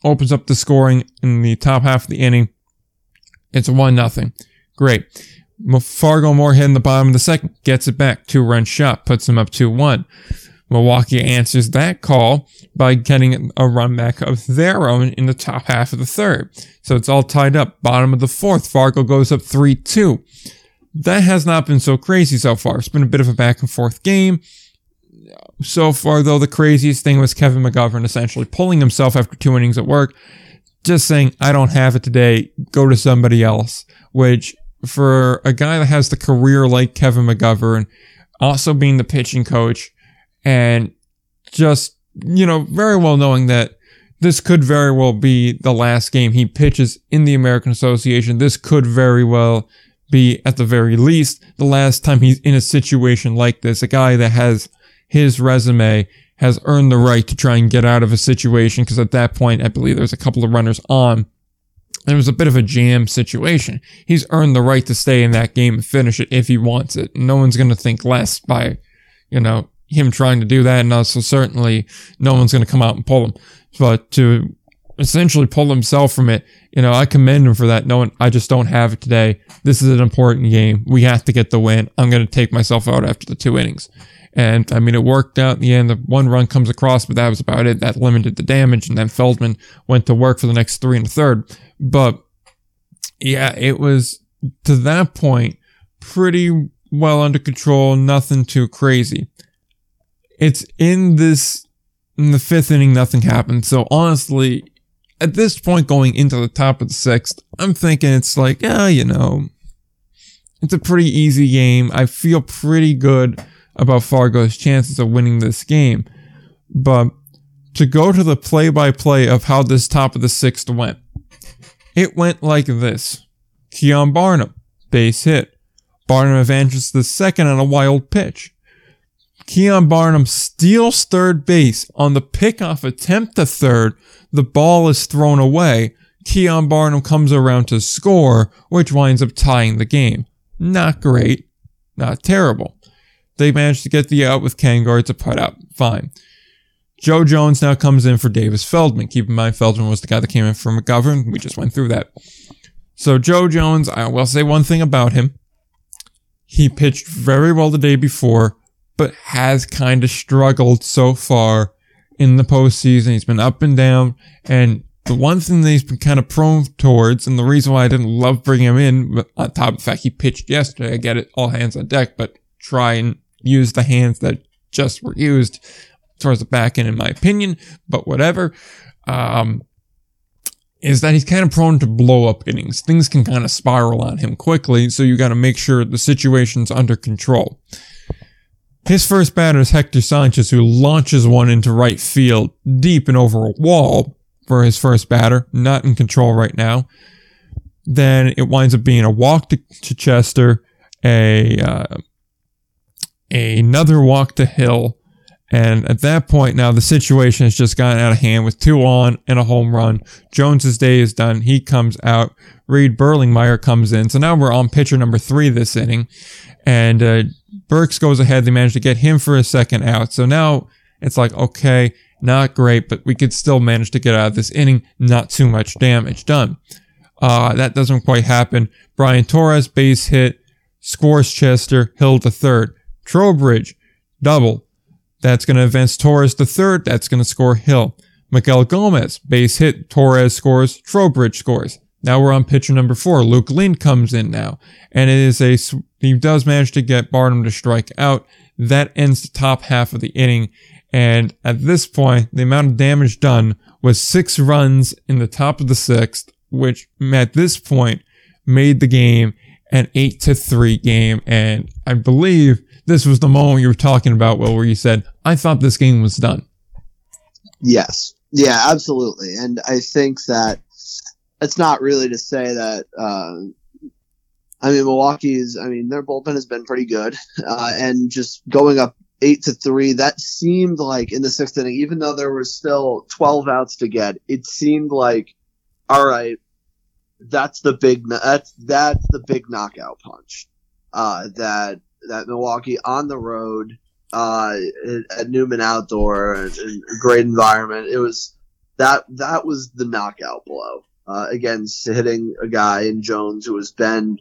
opens up the scoring in the top half of the inning. It's one nothing. Great. Fargo Moorhead in the bottom of the second gets it back. Two run shot puts him up 2 1. Milwaukee answers that call by getting a run back of their own in the top half of the third. So it's all tied up. Bottom of the fourth, Fargo goes up 3 2. That has not been so crazy so far. It's been a bit of a back and forth game. So far, though, the craziest thing was Kevin McGovern essentially pulling himself after two innings at work, just saying, I don't have it today, go to somebody else, which for a guy that has the career like Kevin McGovern, also being the pitching coach, and just, you know, very well knowing that this could very well be the last game he pitches in the American Association. This could very well be, at the very least, the last time he's in a situation like this. A guy that has his resume has earned the right to try and get out of a situation because at that point, I believe there's a couple of runners on. And it was a bit of a jam situation. He's earned the right to stay in that game and finish it if he wants it. No one's going to think less by, you know, him trying to do that. And also certainly no one's going to come out and pull him. But to essentially pull himself from it, you know, I commend him for that, knowing I just don't have it today. This is an important game. We have to get the win. I'm going to take myself out after the two innings. And I mean, it worked out in the end. The one run comes across, but that was about it. That limited the damage. And then Feldman went to work for the next three and a third. But yeah, it was to that point pretty well under control. Nothing too crazy. It's in this, in the fifth inning, nothing happened. So honestly, at this point going into the top of the sixth, I'm thinking it's like, yeah, you know, it's a pretty easy game. I feel pretty good about Fargo's chances of winning this game. But to go to the play by play of how this top of the sixth went, it went like this Keon Barnum, base hit. Barnum advances the second on a wild pitch. Keon Barnum steals third base on the pickoff attempt to third. The ball is thrown away. Keon Barnum comes around to score, which winds up tying the game. Not great, not terrible. They managed to get the out with Kengor to put out. Fine. Joe Jones now comes in for Davis Feldman. Keep in mind, Feldman was the guy that came in for McGovern. We just went through that. So Joe Jones, I will say one thing about him. He pitched very well the day before, but has kind of struggled so far in the postseason. He's been up and down. And the one thing that he's been kind of prone towards, and the reason why I didn't love bringing him in, on top of the fact he pitched yesterday, I get it, all hands on deck, but try and use the hands that just were used towards the back end, in my opinion, but whatever. Um, is that he's kind of prone to blow up innings. Things can kind of spiral on him quickly, so you got to make sure the situation's under control. His first batter is Hector Sanchez, who launches one into right field, deep and over a wall for his first batter, not in control right now. Then it winds up being a walk to, to Chester, a uh, another walk to Hill. And at that point, now the situation has just gotten out of hand with two on and a home run. Jones's day is done. He comes out. Reed Berlingmeyer comes in. So now we're on pitcher number three this inning. And uh, Burks goes ahead. They manage to get him for a second out. So now it's like, okay, not great, but we could still manage to get out of this inning. Not too much damage done. Uh, that doesn't quite happen. Brian Torres, base hit, scores Chester, Hill to third. Trowbridge, double. That's going to advance Torres to third. That's going to score Hill. Miguel Gomez, base hit. Torres scores. Trowbridge scores. Now we're on pitcher number four. Luke Lind comes in now. And it is a, he does manage to get Barnum to strike out. That ends the top half of the inning. And at this point, the amount of damage done was six runs in the top of the sixth, which at this point made the game an eight to three game. And I believe this was the moment you were talking about, Will, where you said, I thought this game was done. Yes. Yeah, absolutely. And I think that it's not really to say that, uh, I mean, Milwaukee's, I mean, their bullpen has been pretty good. Uh, and just going up eight to three, that seemed like in the sixth inning, even though there was still 12 outs to get, it seemed like, all right, that's the big, that's, that's the big knockout punch. Uh, that that Milwaukee on the road uh, at Newman Outdoor, a great environment. It was that that was the knockout blow uh, against hitting a guy in Jones who has been,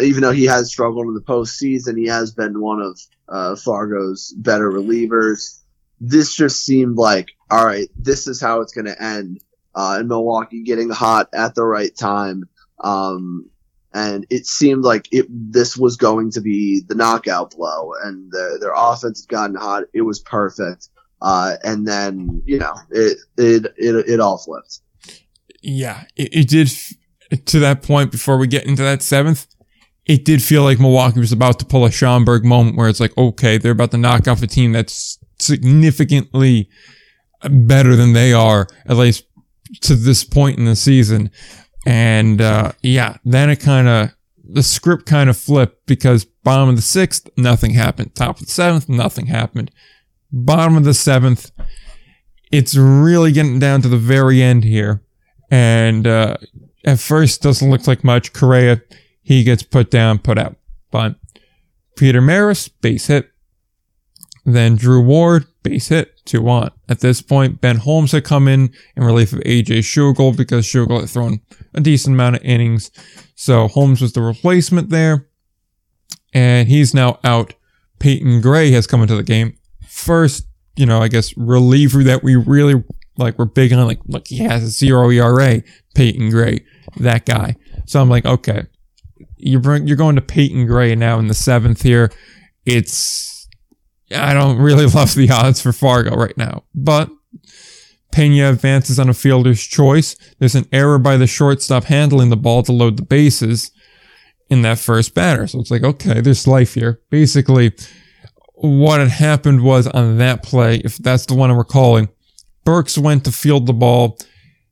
even though he has struggled in the postseason, he has been one of uh, Fargo's better relievers. This just seemed like, all right, this is how it's going to end. Uh, in Milwaukee getting hot at the right time. Um, and it seemed like it this was going to be the knockout blow, and the, their offense had gotten hot. It was perfect, uh, and then you know it it it, it all flipped. Yeah, it, it did to that point before we get into that seventh. It did feel like Milwaukee was about to pull a Schaumburg moment where it's like, okay, they're about to knock off a team that's significantly better than they are, at least to this point in the season. And uh, yeah, then it kind of the script kind of flipped because bottom of the sixth, nothing happened. Top of the seventh, nothing happened. Bottom of the seventh, it's really getting down to the very end here. And uh, at first, doesn't look like much. Correa, he gets put down, put out. But Peter Maris, base hit. Then Drew Ward, base hit, 2 1. At this point, Ben Holmes had come in in relief of AJ Schugel because Schugel had thrown a decent amount of innings. So Holmes was the replacement there. And he's now out. Peyton Gray has come into the game. First, you know, I guess reliever that we really like we're big on like look he has a zero ERA, Peyton Gray, that guy. So I'm like, okay. You're bring, you're going to Peyton Gray now in the seventh here. It's I don't really love the odds for Fargo right now. But Pena advances on a fielder's choice. There's an error by the shortstop handling the ball to load the bases in that first batter. So it's like, okay, there's life here. Basically, what had happened was on that play, if that's the one I'm recalling, Burks went to field the ball.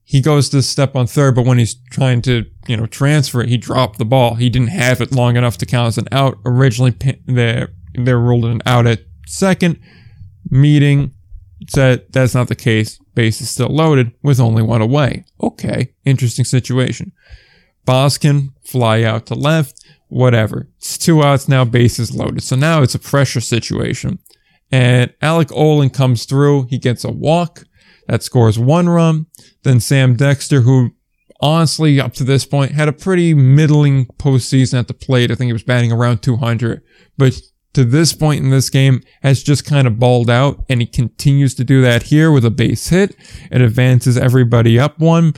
He goes to step on third, but when he's trying to, you know, transfer it, he dropped the ball. He didn't have it long enough to count as an out. Originally, they they ruled an out at second. Meeting said that's not the case. Base is still loaded with only one away. Okay, interesting situation. Boskin fly out to left. Whatever. It's two outs now. Base is loaded. So now it's a pressure situation. And Alec Olin comes through. He gets a walk that scores one run. Then Sam Dexter, who honestly up to this point had a pretty middling postseason at the plate. I think he was batting around 200, but to this point in this game has just kind of balled out and he continues to do that here with a base hit. It advances everybody up one.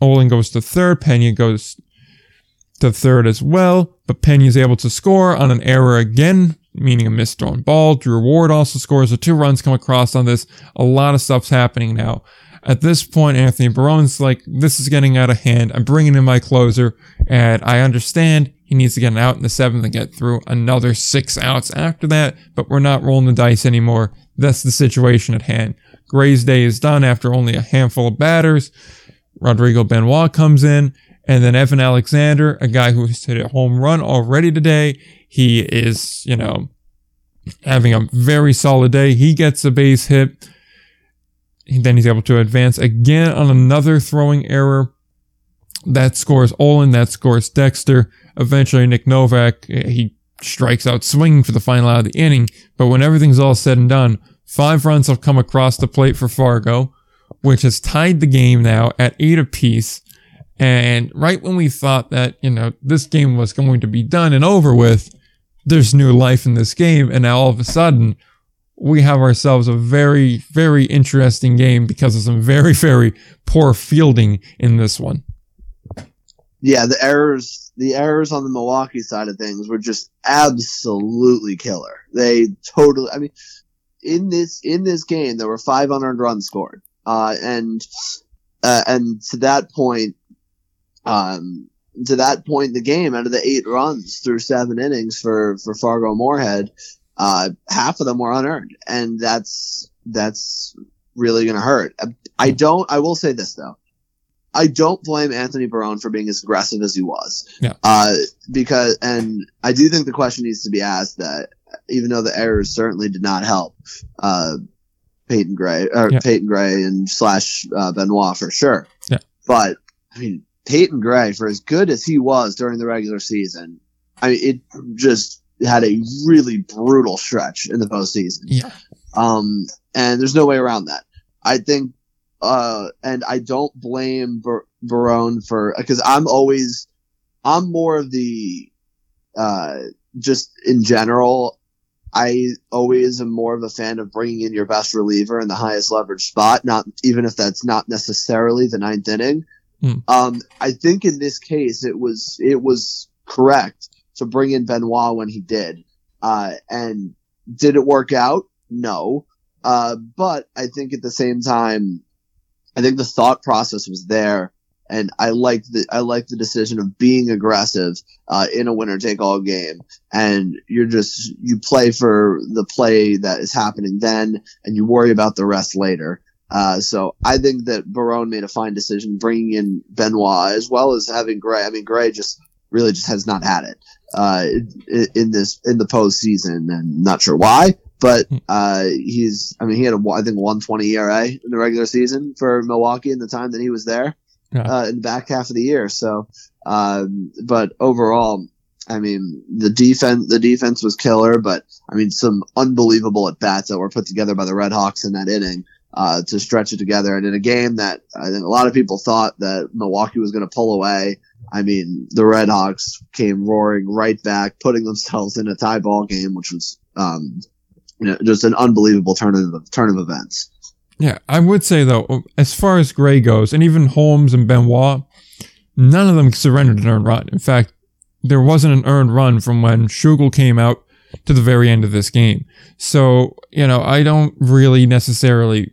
Olin goes to third. Pena goes to third as well, but Pena is able to score on an error again, meaning a missed thrown ball. Drew Ward also scores. The two runs come across on this. A lot of stuff's happening now. At this point, Anthony Barone's like, this is getting out of hand. I'm bringing in my closer, and I understand he needs to get an out in the seventh and get through another six outs after that, but we're not rolling the dice anymore. That's the situation at hand. Gray's day is done after only a handful of batters. Rodrigo Benoit comes in, and then Evan Alexander, a guy who has hit a home run already today. He is, you know, having a very solid day. He gets a base hit. Then he's able to advance again on another throwing error. That scores Olin. That scores Dexter. Eventually, Nick Novak, eh, he strikes out swinging for the final out of the inning. But when everything's all said and done, five runs have come across the plate for Fargo, which has tied the game now at eight apiece. And right when we thought that, you know, this game was going to be done and over with, there's new life in this game. And now all of a sudden, we have ourselves a very, very interesting game because of some very, very poor fielding in this one. Yeah, the errors, the errors on the Milwaukee side of things were just absolutely killer. They totally, I mean, in this, in this game, there were five unearned runs scored. Uh, and, uh, and to that point, um, to that point in the game, out of the eight runs through seven innings for, for Fargo Moorhead, uh, half of them were unearned. And that's, that's really going to hurt. I don't, I will say this though. I don't blame Anthony Barone for being as aggressive as he was. Yeah. Uh, because, and I do think the question needs to be asked that even though the errors certainly did not help, uh, Peyton Gray, or Yeah. Peyton Gray and slash, uh, Benoit for sure. Yeah. But, I mean, Peyton Gray, for as good as he was during the regular season, I mean, it just had a really brutal stretch in the postseason. Yeah. Um, and there's no way around that. I think, uh, and I don't blame Bar- Barone for, cause I'm always, I'm more of the, uh, just in general, I always am more of a fan of bringing in your best reliever in the highest leverage spot, not even if that's not necessarily the ninth inning. Hmm. Um, I think in this case, it was, it was correct to bring in Benoit when he did. Uh, and did it work out? No. Uh, but I think at the same time, I think the thought process was there. and I like the I like the decision of being aggressive uh, in a winner take all game, and you're just you play for the play that is happening then, and you worry about the rest later. Uh, so I think that Barone made a fine decision bringing in Benoit as well as having Gray. I mean, Gray just really just has not had it uh, in this in the postseason, and not sure why. But hmm. uh, he's, I mean, he had a, I think 120 ERA in the regular season for Milwaukee in the time that he was there yeah. uh, in the back half of the year. So, um, but overall, I mean, the defense, the defense was killer, but I mean, some unbelievable at bats that were put together by the Red Hawks in that inning. Uh, to stretch it together. And in a game that I think a lot of people thought that Milwaukee was going to pull away, I mean, the Red Hawks came roaring right back, putting themselves in a tie ball game, which was, um, you know, just an unbelievable turn of turn of events. Yeah, I would say though, as far as Gray goes, and even Holmes and Benoit, none of them surrendered an earned run. In fact, there wasn't an earned run from when Schugel came out to the very end of this game. So, you know, I don't really necessarily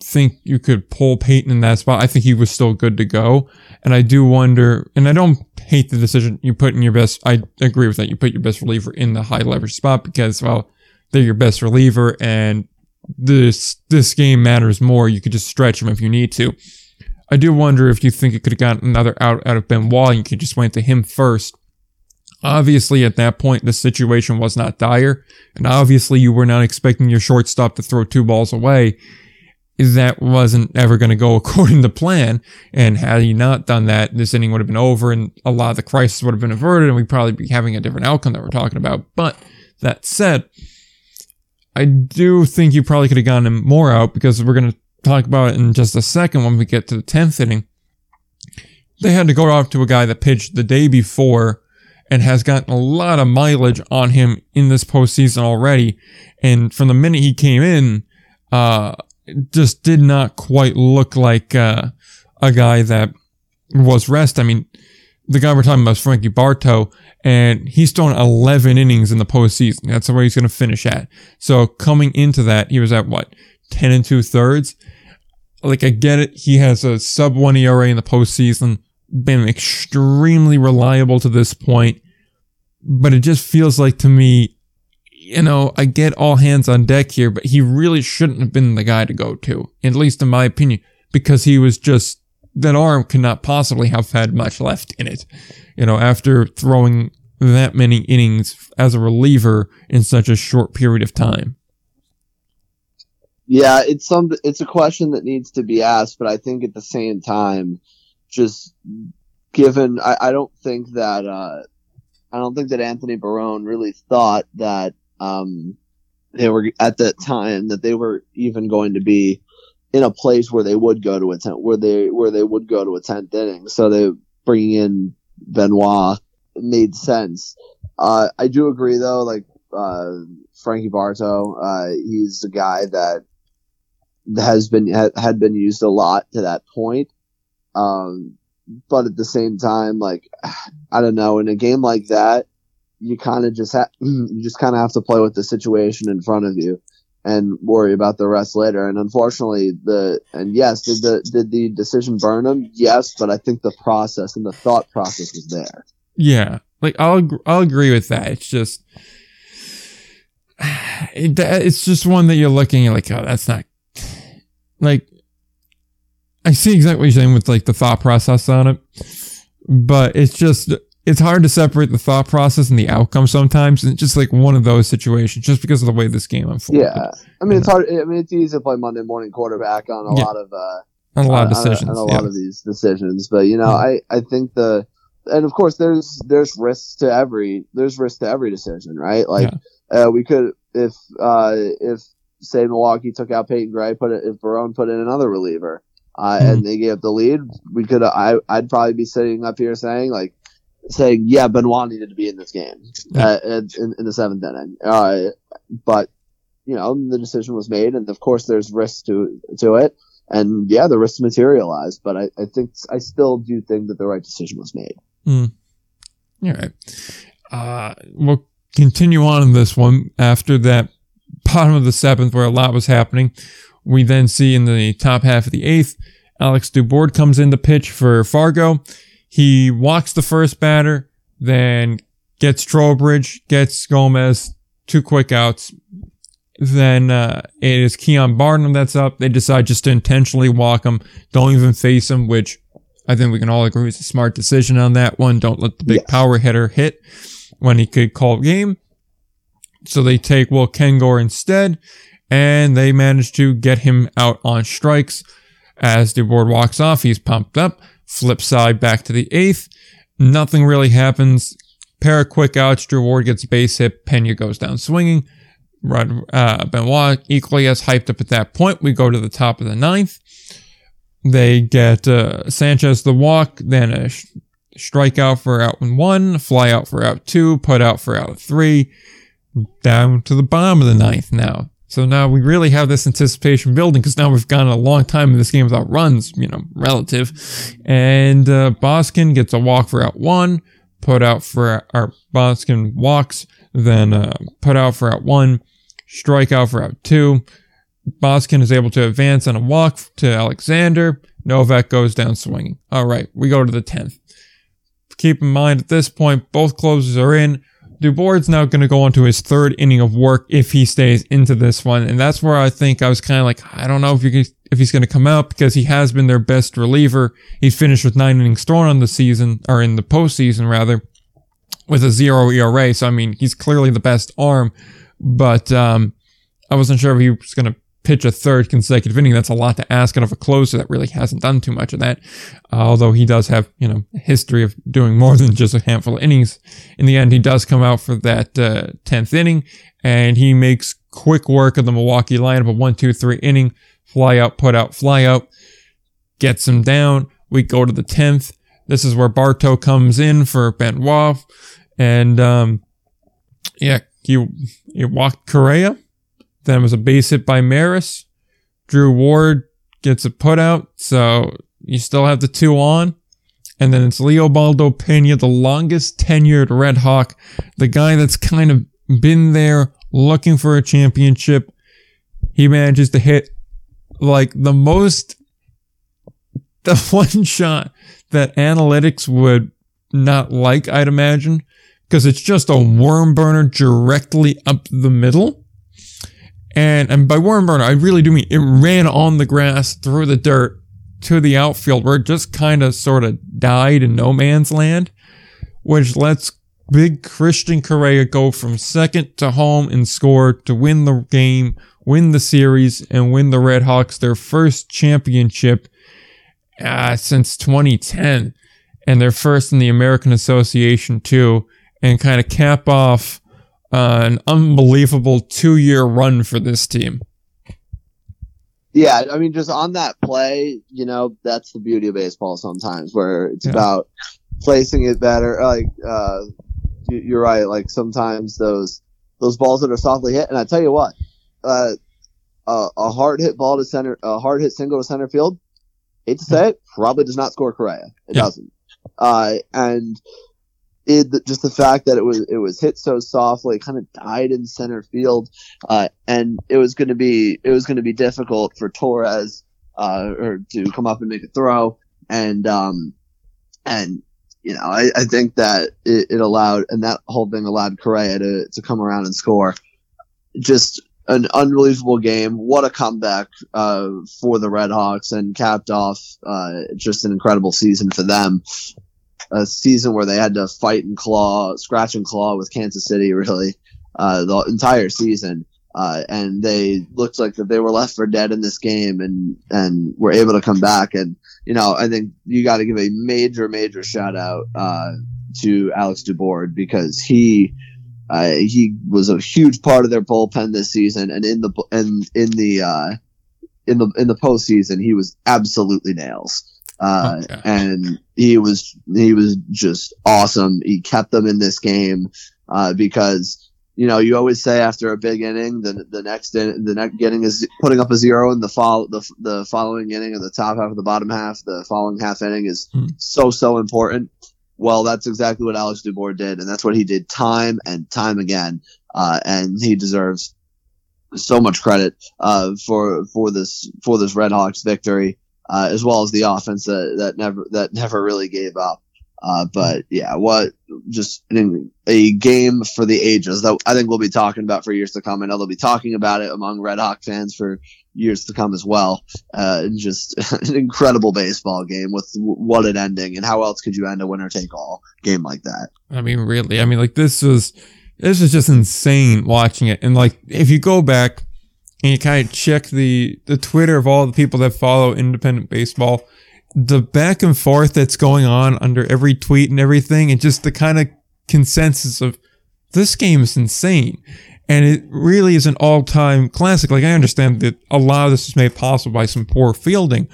think you could pull Peyton in that spot. I think he was still good to go. And I do wonder, and I don't hate the decision you put in your best, I agree with that. You put your best reliever in the high leverage spot because, well, they're your best reliever and this this game matters more. You could just stretch him if you need to. I do wonder if you think it could have gotten another out out of Benoit and you could just went to him first. Obviously, at that point, the situation was not dire, and obviously, you were not expecting your shortstop to throw two balls away. That wasn't ever going to go according to plan, and had he not done that, this inning would have been over, and a lot of the crisis would have been averted, and we'd probably be having a different outcome that we're talking about. But that said, I do think you probably could have gotten him more out because we're going to talk about it in just a second when we get to the 10th inning. They had to go off to a guy that pitched the day before and has gotten a lot of mileage on him in this postseason already. And from the minute he came in, uh, just did not quite look like, uh, a guy that was rest. I mean, the guy we're talking about is Frankie Barto, and he's thrown 11 innings in the postseason. That's where he's going to finish at. So coming into that, he was at what 10 and two thirds. Like I get it, he has a sub one ERA in the postseason, been extremely reliable to this point, but it just feels like to me, you know, I get all hands on deck here, but he really shouldn't have been the guy to go to, at least in my opinion, because he was just that arm could not possibly have had much left in it. You know, after throwing that many innings as a reliever in such a short period of time. Yeah, it's some it's a question that needs to be asked, but I think at the same time, just given I, I don't think that uh, I don't think that Anthony Barone really thought that um, they were at that time that they were even going to be in a place where they would go to a tenth, where they where they would go to a tenth inning. So they bringing in Benoit made sense. Uh, I do agree though, like uh, Frankie Barto, uh, he's a guy that has been had been used a lot to that point. Um, but at the same time, like I don't know, in a game like that, you kind of just have you just kind of have to play with the situation in front of you and worry about the rest later. And unfortunately, the and yes, did the did the decision burn him? Yes, but I think the process and the thought process was there. Yeah, like I'll I'll agree with that. It's just it, it's just one that you're looking at like, oh, that's not like I see exactly what you're saying with like the thought process on it, but it's just it's hard to separate the thought process and the outcome sometimes. And it's just like one of those situations, just because of the way this game unfolded. Yeah, I mean, it's hard. I mean, it's easy to play Monday morning quarterback on a yeah. lot of uh, on a lot of decisions, on a, on a yeah. lot of these decisions. But you know, yeah. I I think the and of course there's there's risks to every there's risk to every decision, right? Like uh, we could if uh, if say Milwaukee took out Peyton Gray, put it if Barone put in another reliever. Uh, mm-hmm. and they gave the lead. We could, I, I'd probably be sitting up here saying like, saying, yeah, Benoit needed to be in this game uh, in, in, the seventh inning. Uh, but you know, the decision was made, and of course, there's risk to to it. And yeah, the risk materialized, but I, I think I still do think that the right decision was made. Mm. All right. Uh, we'll continue on in this one after that bottom of the seventh, where a lot was happening. We then see in the top half of the eighth, Alex Dubord comes in to pitch for Fargo. He walks the first batter, then gets Trowbridge, gets Gomez, two quick outs. Then uh, it is Keon Barnum that's up. They decide just to intentionally walk him, don't even face him, which I think we can all agree is a smart decision on that one. Don't let the big yes. power hitter hit when he could call game. So they take Will Kengor instead, and they manage to get him out on strikes. As Dubord walks off, he's pumped up. Flip side back to the eighth. Nothing really happens. Pair of quick outs. Drew Ward gets base hit. Pena goes down swinging. Rod, uh, Benoit equally as hyped up at that point. We go to the top of the ninth. They get uh, Sanchez the walk, then a sh- strikeout for out one, fly out for out two, put out for out three, down to the bottom of the ninth now. So now we really have this anticipation building because now we've gone a long time in this game without runs, you know, relative. And uh, Boskin gets a walk for out one, put out for our Boskin walks, then uh, put out for out one, strike out for out two. Boskin is able to advance on a walk to Alexander. Novak goes down swinging. All right, we go to the 10th. Keep in mind at this point, both closers are in. Dubord's now going to go on to his third inning of work if he stays into this one. And that's where I think I was kind of like, I don't know if you if he's going to come out because he has been their best reliever. He finished with nine innings thrown on the season or in the postseason rather with a zero ERA. So, I mean, he's clearly the best arm, but, um, I wasn't sure if he was going to pitch a third consecutive inning. That's a lot to ask out of a closer that really hasn't done too much of that. Uh, although he does have, you know, a history of doing more than just a handful of innings. In the end, he does come out for that uh, 10th inning and he makes quick work of the Milwaukee lineup, a one, two, three inning, fly out, put out, fly out, gets him down. We go to the 10th. This is where Barto comes in for Benoit. And, um, yeah, you, you walked Correa then was a base hit by Maris. Drew Ward gets a put out, so you still have the two on. And then it's Leobaldo Pena, the longest tenured Red Hawk, the guy that's kind of been there looking for a championship. He manages to hit like the most, the one shot that analytics would not like, I'd imagine, because it's just a worm burner directly up the middle. And, and by worm burner, I really do mean it ran on the grass through the dirt to the outfield where it just kind of sort of died in no man's land, which lets big Christian Correa go from second to home and score to win the game, win the series, and win the Red Hawks their first championship uh, since 2010 and their first in the American Association too, and kind of cap off uh, an unbelievable two year run for this team. Yeah, I mean, just on that play, you know, that's the beauty of baseball sometimes, where it's yeah. about placing it better. Like, uh, you're right. Like sometimes those those balls that are softly hit, and I tell you what, uh, a, a hard hit ball to center, a hard hit single to center field. Hate to say it, probably does not score Correa. It yeah. doesn't. Uh, and it, just the fact that it was it was hit so softly, kind of died in center field, uh, and it was going to be it was going to be difficult for Torres uh, or to come up and make a throw, and um, and you know I, I think that it, it allowed and that whole thing allowed Correa to to come around and score. Just an unbelievable game. What a comeback uh, for the Red Hawks and capped off uh, just an incredible season for them a season where they had to fight and claw, scratch and claw with Kansas City really uh, the entire season. Uh, and they looked like that they were left for dead in this game and, and were able to come back. And, you know, I think you got to give a major, major shout out, uh, to Alex Dubord because he, uh, he was a huge part of their bullpen this season. And in the, and in the, uh, in the, in the postseason, he was absolutely nails. Uh, okay. and he was, he was just awesome. He kept them in this game, uh, because, you know, you always say after a big inning, the, the next in, the next inning is putting up a zero in the fall, the, the following inning or the top half of the bottom half, the following half inning is hmm. so, so important. Well, that's exactly what Alex Dubord did, and that's what he did time and time again. Uh, and he deserves so much credit uh, for for this for this Red Hawks victory. Uh, as well as the offense that, that never that never really gave up. Uh, but yeah, what just a game for the ages that I think we'll be talking about for years to come. I know they'll be talking about it among Red Hawk fans for years to come as well. Uh, and just an incredible baseball game with what an ending. And how else could you end a winner take all game like that? I mean, really, I mean, like this was, this was just insane watching it. And like, if you go back and you kind of check the, the Twitter of all the people that follow independent baseball, the back and forth that's going on under every tweet and everything, and just the kind of consensus of this game is insane. And it really is an all time classic. Like, I understand that a lot of this is made possible by some poor fielding,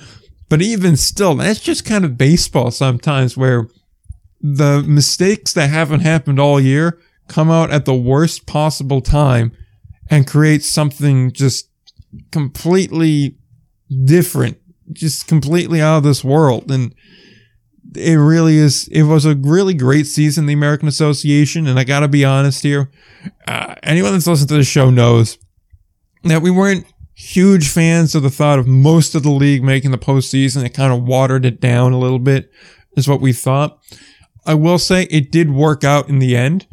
but even still, that's just kind of baseball sometimes where the mistakes that haven't happened all year come out at the worst possible time and create something just completely different just completely out of this world. And it really is, it was a really great season, the American Association. And I got to be honest here. Uh, anyone that's listened to the show knows that we weren't huge fans of the thought of most of the league making the postseason. It kind of watered it down a little bit, is what we thought. I will say it did work out in the end.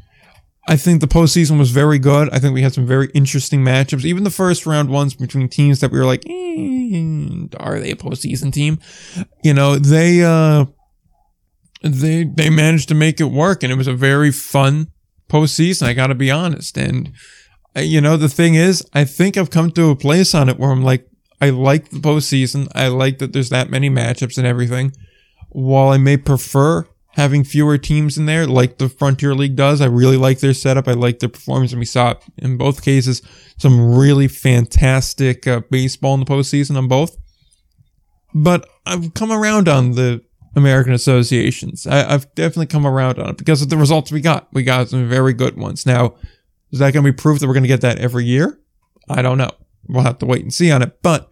I think the postseason was very good. I think we had some very interesting matchups. Even the first round ones between teams that we were like, eh, are they a postseason team? You know, they uh, they they managed to make it work, and it was a very fun postseason. I got to be honest, and uh, you know, the thing is, I think I've come to a place on it where I'm like, I like the postseason. I like that there's that many matchups and everything. While I may prefer having fewer teams in there like the Frontier League does. I really like their setup. I like their performance, and we saw in both cases some really fantastic uh, baseball in the postseason on both. But I've come around on the American associations. I, have definitely come around on it because of the results we got. We got some very good ones. Now, is that going to be proof that we're going to get that every year? I don't know. We'll have to wait and see on it. But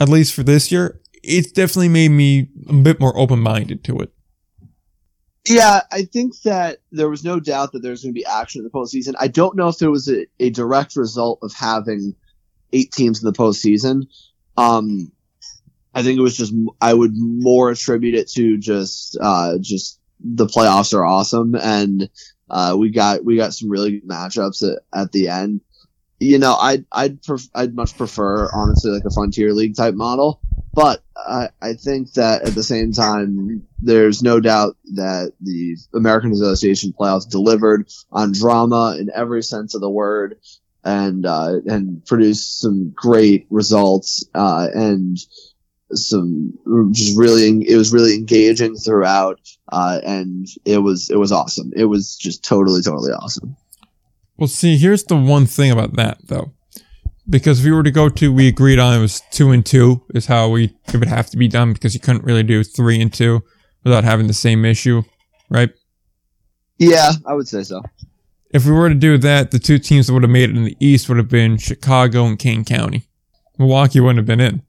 at least for this year, it's definitely made me a bit more open minded to it. Yeah, I think that there was no doubt that there's going to be action in the postseason. I don't know if there was a, a direct result of having eight teams in the postseason. Um, I think it was just I would more attribute it to just uh, just the playoffs are awesome and uh, we got we got some really good matchups at, at the end. You know, I'd I'd pref- I'd much prefer honestly like a Frontier League type model. But I, I think that at the same time, there's no doubt that the American Association playoffs delivered on drama in every sense of the word and, uh, and produced some great results, uh, and some just really, it was really engaging throughout, uh, and it was, it was awesome. It was just totally, totally awesome. Well, see, here's the one thing about that though because if we were to go to, we agreed on it was two and two is how we it would have to be done because you couldn't really do three and two without having the same issue, right? Yeah, I would say so. If we were to do that, the two teams that would have made it in the East would have been Chicago and Kane County. Milwaukee wouldn't have been in.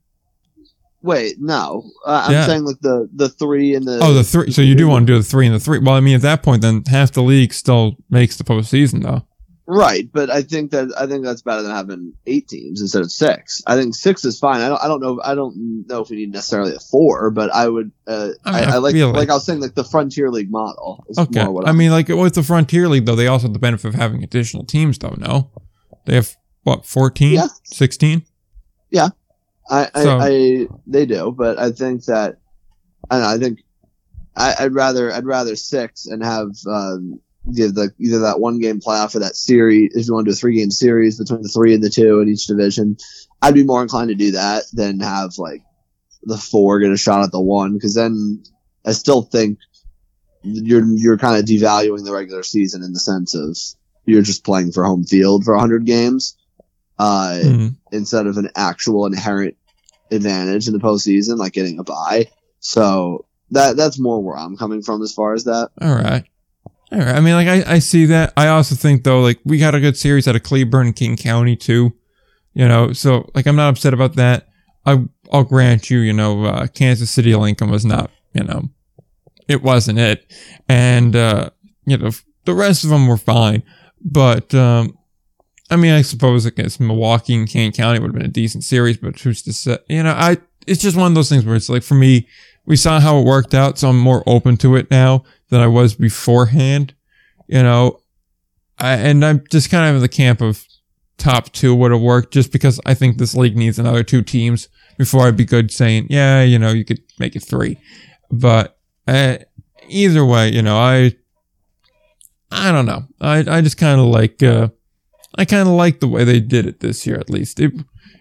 Wait, no. Uh, I'm yeah. saying like the the three and the oh the three. So you do want to do the three and the three. Well, I mean, at that point, then half the league still makes the postseason, though. Right, but I think that I think that's better than having eight teams instead of six. I think six is fine. I don't I don't know I don't know if we need necessarily a four, but I would uh, I, mean, I, I, like like, like I was saying like the Frontier League model. okay, I, mean like with the Frontier League though, they also have the benefit of having additional teams though. No, they have what 14, yeah. 16? Yeah, I, so, I, they do, but I think that I, know, I think I, would rather I'd rather six and have. Um, give the either that one game playoff or that series if you want to do a three game series between the three and the two in each division. I'd be more inclined to do that than have like the four get a shot at the one because then I still think you're you're kind of devaluing the regular season in the sense of you're just playing for home field for 100 games uh, mm-hmm. instead of an actual inherent advantage in the postseason like getting a bye. So that that's more where I'm coming from as far as that. All right. I mean, like I, I see that. I also think though, like we got a good series out of Cleburne Kane County too. You know, so like I'm not upset about that. I I'll grant you, you know, uh, Kansas City Lincoln was not, you know, it wasn't it, and uh, you know the rest of them were fine. But um, I mean, I suppose against Milwaukee and Kane County would have been a decent series, but who's to say? You know, I it's just one of those things where it's like for me, we saw how it worked out, so I'm more open to it now than I was beforehand. You know, I, and I'm just kind of in the camp of top two would have worked just because I think this league needs another two teams before I'd be good saying, yeah, you know, you could make it three. But uh, either way, you know, I, I don't know. I, I just kind of like, uh, I kind of like the way they did it this year, at least. It,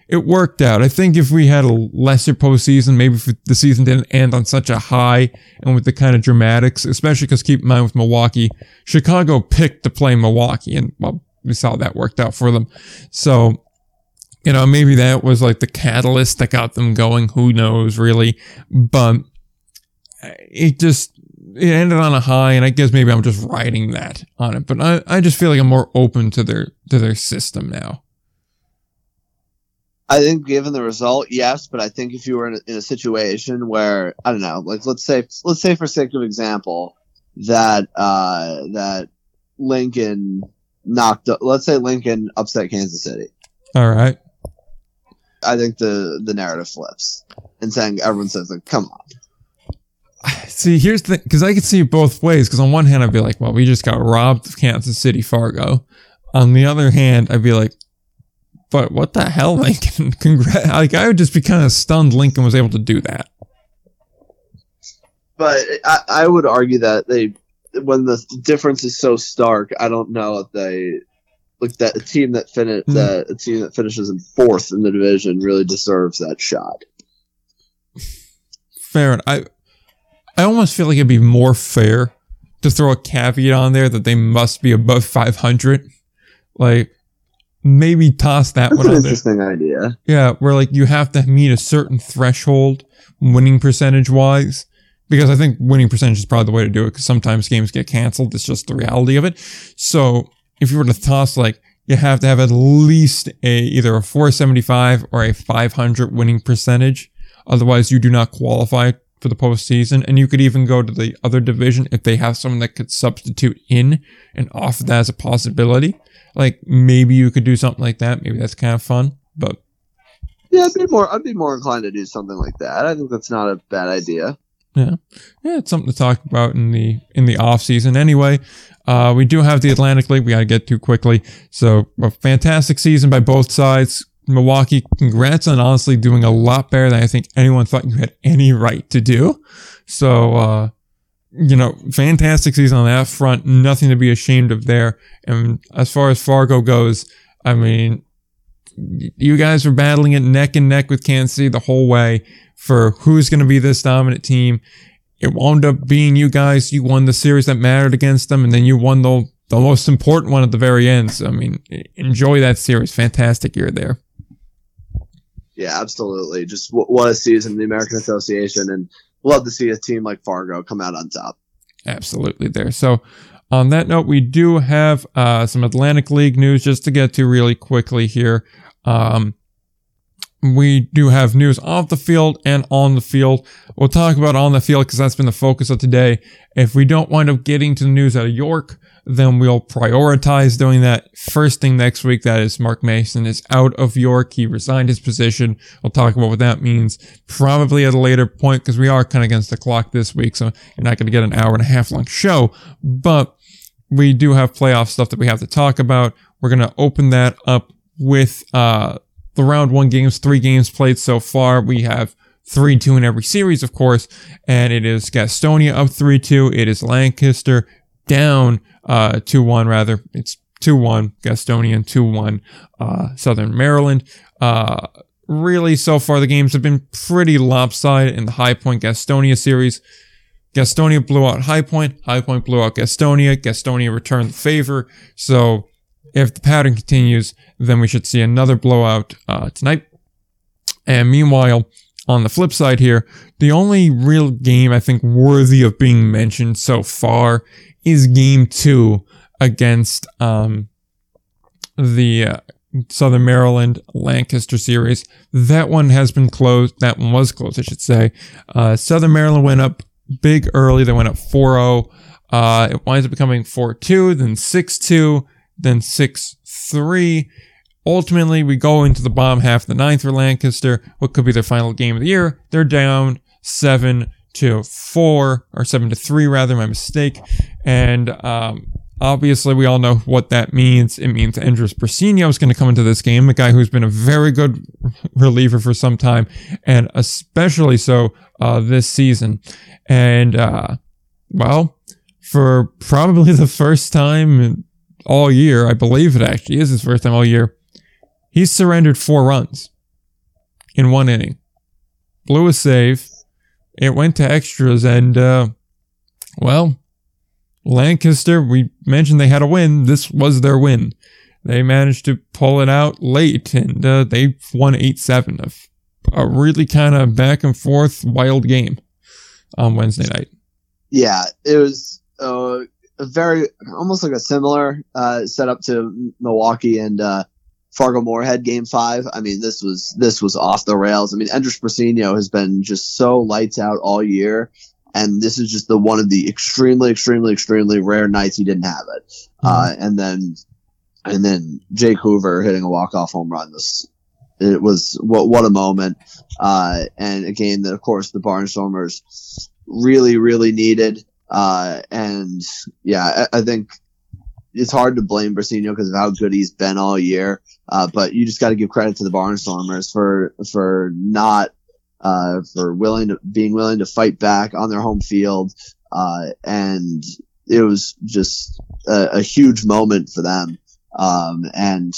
it worked out. I think if we had a lesser postseason, maybe if the season didn't end on such a high and with the kind of dramatics, especially because keep in mind with Milwaukee, Chicago picked to play Milwaukee and well, we saw that worked out for them. So, you know, maybe that was like the catalyst that got them going. Who knows really? But uh, it just, it ended on a high and I guess maybe I'm just riding that on it. But I, I just feel like I'm more open to their, to their system now. I think given the result, yes, but I think if you were in a, in a situation where I don't know, like let's say let's say for sake of example that uh that Lincoln knocked up, let's say Lincoln upset Kansas City. All right. I think the the narrative flips and saying everyone says like come on. See, here's the because I could see it both ways. Because on one hand, I'd be like, well, we just got robbed of Kansas City Fargo. On the other hand, I'd be like, but what the hell, Lincoln? Congrats! Like I would just be kind of stunned. Lincoln was able to do that. But I, I would argue that they, when the difference is so stark, I don't know if they, like that a team that finish mm. that a team that finishes in fourth in the division really deserves that shot. Fair. I, I almost feel like it'd be more fair to throw a caveat on there that they must be above 500. Like, maybe toss that That's one. an interesting there. idea. Yeah, where like you have to meet a certain threshold, winning percentage wise, because I think winning percentage is probably the way to do it. Because sometimes games get canceled. It's just the reality of it. So if you were to toss like you have to have at least a either a 475 or a 500 winning percentage, otherwise you do not qualify for the postseason. And you could even go to the other division if they have someone that could substitute in and offer that as a possibility. Like maybe you could do something like that. Maybe that's kind of fun. But yeah, I'd be more I'd be more inclined to do something like that. I think that's not a bad idea. Yeah, yeah, it's something to talk about in the in the off season. Anyway, uh, we do have the Atlantic League. We got to get to quickly. So a fantastic season by both sides. Milwaukee, congrats on honestly doing a lot better than I think anyone thought you had any right to do. So, uh, you know, fantastic season on that front. Nothing to be ashamed of there. And as far as Fargo goes, I mean, you guys were battling it neck and neck with Kansas City the whole way for who's going to be this dominant team. It wound up being you guys. You won the series that mattered against them, and then you won the the most important one at the very end. So, I mean, enjoy that series. Fantastic year there. Yeah, absolutely. Just what a season the American Association, and love to see a team like Fargo come out on top. Absolutely, there. So, on that note, we do have uh, some Atlantic League news just to get to really quickly here. Um, we do have news off the field and on the field. We'll talk about on the field because that's been the focus of today. If we don't wind up getting to the news out of York, then we'll prioritize doing that first thing next week. That is Mark Mason is out of York. He resigned his position. We'll talk about what that means probably at a later point because we are kind of against the clock this week. So you're not going to get an hour and a half long show, but we do have playoff stuff that we have to talk about. We're going to open that up with, uh, the round one games, three games played so far. We have three two in every series, of course, and it is Gastonia up three two. It is Lancaster down uh, 2 1, rather. It's 2 1, Gastonian 2 1, uh, Southern Maryland. Uh, really, so far, the games have been pretty lopsided in the High Point Gastonia series. Gastonia blew out High Point. High Point blew out Gastonia. Gastonia returned the favor. So, if the pattern continues, then we should see another blowout uh, tonight. And meanwhile, on the flip side here, the only real game I think worthy of being mentioned so far is game two against um, the uh, Southern Maryland Lancaster series. That one has been closed. That one was closed, I should say. Uh, Southern Maryland went up big early. They went up 4 0. Uh, it winds up becoming 4 2, then 6 2, then 6 3. ultimately, we go into the bottom half of the ninth for Lancaster. What could be their final game of the year? They're down seven to four or seven to three, rather. My mistake. And um, obviously, we all know what that means. It means Andres Brasino is going to come into this game, a guy who's been a very good reliever for some time, and especially so uh, this season. And uh, well, for probably the first time all year, I believe it actually is his first time all year He's surrendered four runs in one inning. Blew a save. It went to extras, and, uh, well, Lancaster, we mentioned they had a win. This was their win. They managed to pull it out late, and uh, they won 8 7 of a really kind of back and forth wild game on Wednesday night. Yeah, it was uh, very almost like a similar uh, setup to Milwaukee and uh, Fargo Moorhead game five. I mean, this was this was off the rails. I mean, Andres Brasino has been just so lights out all year, and this is just the one of the extremely, extremely, extremely rare nights he didn't have it. Mm-hmm. Uh, and then and then Jake Hoover hitting a walk off home run. This it was what what a moment. Uh, and a game that of course the Barnstormers really, really needed. Uh, and yeah, I, I think it's hard to blame Brasino because of how good he's been all year. Uh, but you just got to give credit to the Barnstormers for for not uh, for willing to being willing to fight back on their home field, uh, and it was just a, a huge moment for them. Um, and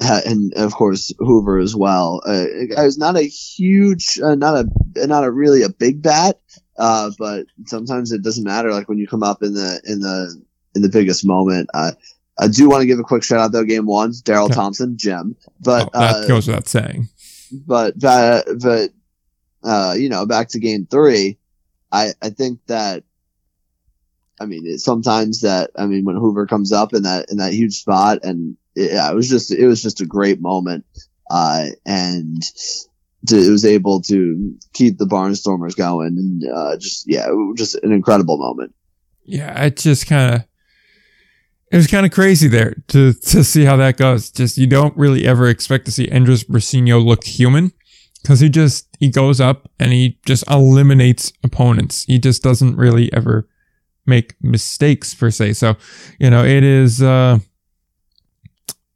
and of course Hoover as well. Uh, it was not a huge, uh, not a not a really a big bat, uh, but sometimes it doesn't matter. Like when you come up in the in the in the biggest moment. Uh, I do want to give a quick shout out though. Game one, Daryl okay. Thompson, Jim. But oh, that uh, goes without saying. But but but uh, you know, back to game three, I I think that. I mean, it, sometimes that I mean, when Hoover comes up in that in that huge spot, and it, yeah, it was just it was just a great moment, uh, and to, it was able to keep the Barnstormers going, and uh, just yeah, just an incredible moment. Yeah, it just kind of it was kind of crazy there to to see how that goes. Just you don't really ever expect to see Andres Brasino look human because he just he goes up and he just eliminates opponents. He just doesn't really ever make mistakes per se. So you know it is uh,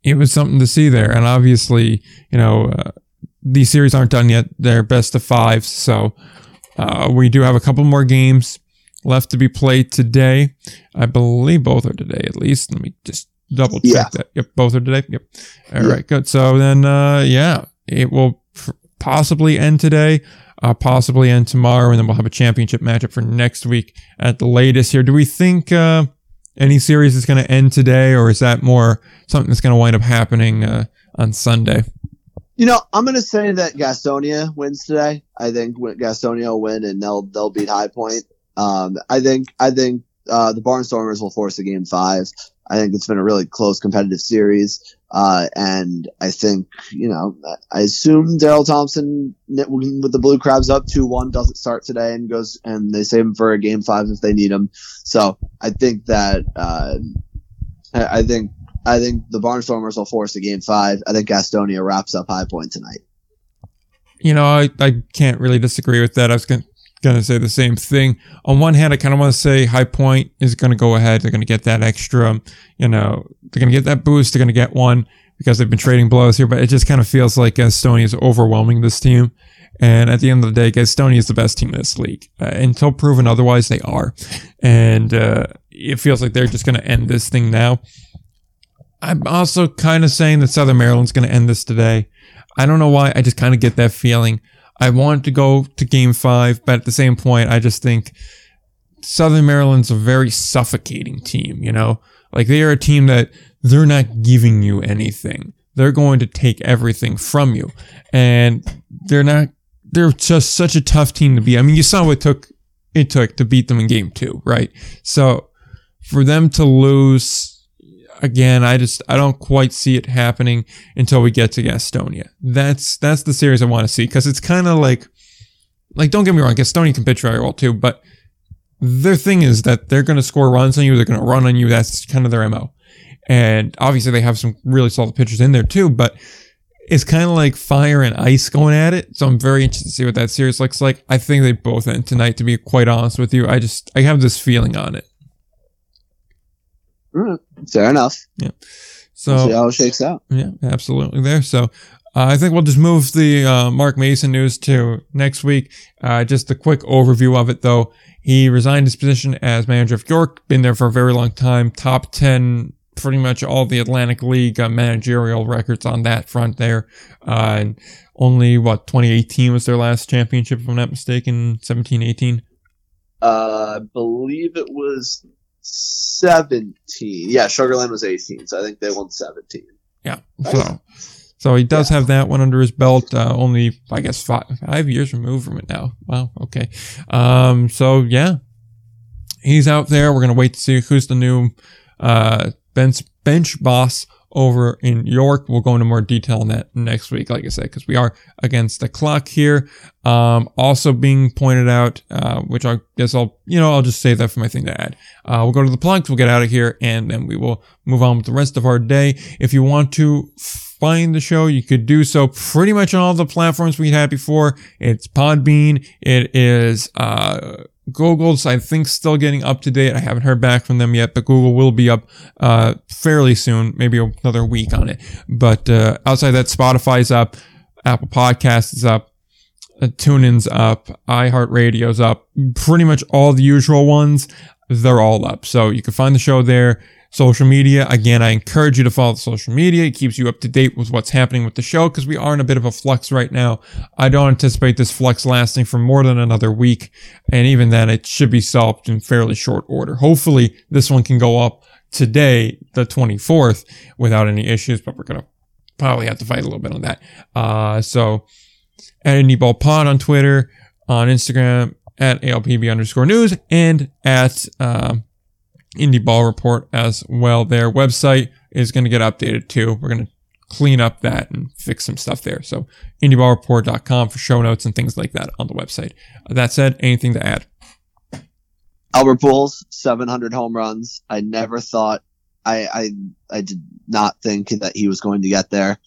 it was something to see there, and obviously you know uh, these series aren't done yet. They're best of fives, so uh, we do have a couple more games left to be played today. I believe both are today at least. Let me just double check yeah. that. Yep, both are today. Yep. All yeah. right, good. So then, uh, yeah, it will possibly end today, uh, possibly end tomorrow, and then we'll have a championship matchup for next week at the latest here. Do we think, uh, any series is going to end today, or is that more something that's going to wind up happening, uh, on Sunday? You know, I'm going to say that Gastonia wins today. I think Gastonia will win and they'll, they'll beat High Point. Um, I think I think uh, the Barnstormers will force a game five. I think it's been a really close competitive series. Uh, and I think, you know, I assume Daryl Thompson with the Blue Crabs up 2-1 doesn't start today and goes, and they save him for a game five if they need him. So I think that, uh, I think, I think the Barnstormers will force a game five. I think Gastonia wraps up high point tonight. You know, I, I can't really disagree with that. I was going to say the same thing. On one hand, I kind of want to say High Point is going to go ahead. They're going to get that extra, you know, they're going to get that boost. They're going to get one because they've been trading blows here, but it just kind of feels like Gastonia is overwhelming this team. And at the end of the day, Gastonia is the best team in this league. Uh, until proven otherwise, they are. And uh, it feels like they're just going to end this thing now. I'm also kind of saying that Southern Maryland's going to end this today. I don't know why. I just kind of get that feeling. I want to go to game five, but at the same point, I just think Southern Maryland's a very suffocating team, you know? Like they are a team that they're not giving you anything. They're going to take everything from you. And they're not, they're just such a tough team to beat. I mean, you saw what it took, it took to beat them in game two, right? So for them to lose again, I just I don't quite see it happening until we get to Gastonia. That's that's the series I want to see because it's kind of like like don't get me wrong, Gastonia can pitch very well too, but their thing is that they're going to score runs on you, they're going to run on you. That's kind of their mo. and obviously they have some really solid pitchers in there too. But it's kind of like fire and ice going at it. So I'm very interested to see what that series looks like. I think they both end tonight. To be quite honest with you, I just I have this feeling on it. Mm, fair enough. Yeah. So we'll see how it shakes out. Yeah, absolutely. There. So uh, I think we'll just move the uh, Mark Mason news to next week. Uh, just a quick overview of it, though. He resigned his position as manager of York. Been there for a very long time. Top ten, pretty much all the Atlantic League uh, managerial records on that front there. Uh, and only what 2018 was their last championship, if I'm not mistaken. 17, 18. Uh, I believe it was 17. Yeah, Sugar Land was 18, so I think they won 17. Yeah. So. So he does yeah. have that one under his belt. Uh, only, I guess, five, five years removed from it now. Wow. Okay. Um, so yeah, he's out there. We're going to wait to see who's the new, uh, bench, bench boss over in York. We'll go into more detail on that next week, like I said, because we are against the clock here. Um, also being pointed out, uh, which I guess I'll, you know, I'll just save that for my thing to add. Uh, we'll go to the plugs, we'll get out of here, and then we will move on with the rest of our day. If you want to find the show, you could do so pretty much on all the platforms we had before. It's Podbean. It is, uh, Google's, I think, still getting up to date. I haven't heard back from them yet, but Google will be up uh, fairly soon, maybe another week on it. But uh, outside that, Spotify's up, Apple Podcasts is up, uh, TuneIn's up, iHeartRadio's up. Pretty much all the usual ones, they're all up. So you can find the show there. Social media, again, I encourage you to follow the social media. It keeps you up to date with what's happening with the show because we are in a bit of a flux right now. I don't anticipate this flux lasting for more than another week. And even then, it should be solved in fairly short order. Hopefully, this one can go up today, the 24th, without any issues, but we're going to probably have to fight a little bit on that. Uh, so at Ball Pod on Twitter, on Instagram, at ALPB underscore news, and at, um, Indie Ball Report as well. Their website is going to get updated too. We're going to clean up that and fix some stuff there. So indieballreport.com for show notes and things like that on the website. That said, anything to add? Albert Pujols, 700 home runs. I never thought, I, I, I did not think that he was going to get there.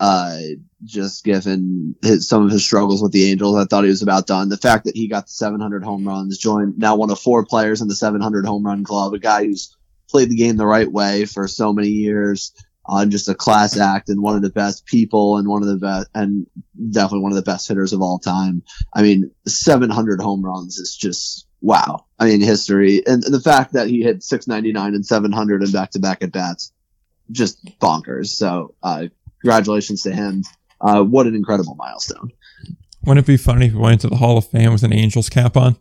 Uh, just given his, some of his struggles with the Angels, I thought he was about done. The fact that he got the 700 home runs, joined now one of four players in the 700 home run club, a guy who's played the game the right way for so many years, uh, just a class act and one of the best people and one of the best, and definitely one of the best hitters of all time. I mean, 700 home runs is just wow. I mean, history and the fact that he hit 699 and 700 in back to back at bats, just bonkers. So, uh, congratulations to him. Uh, what an incredible milestone. Wouldn't it be funny if he went into the Hall of Fame with an Angels cap on?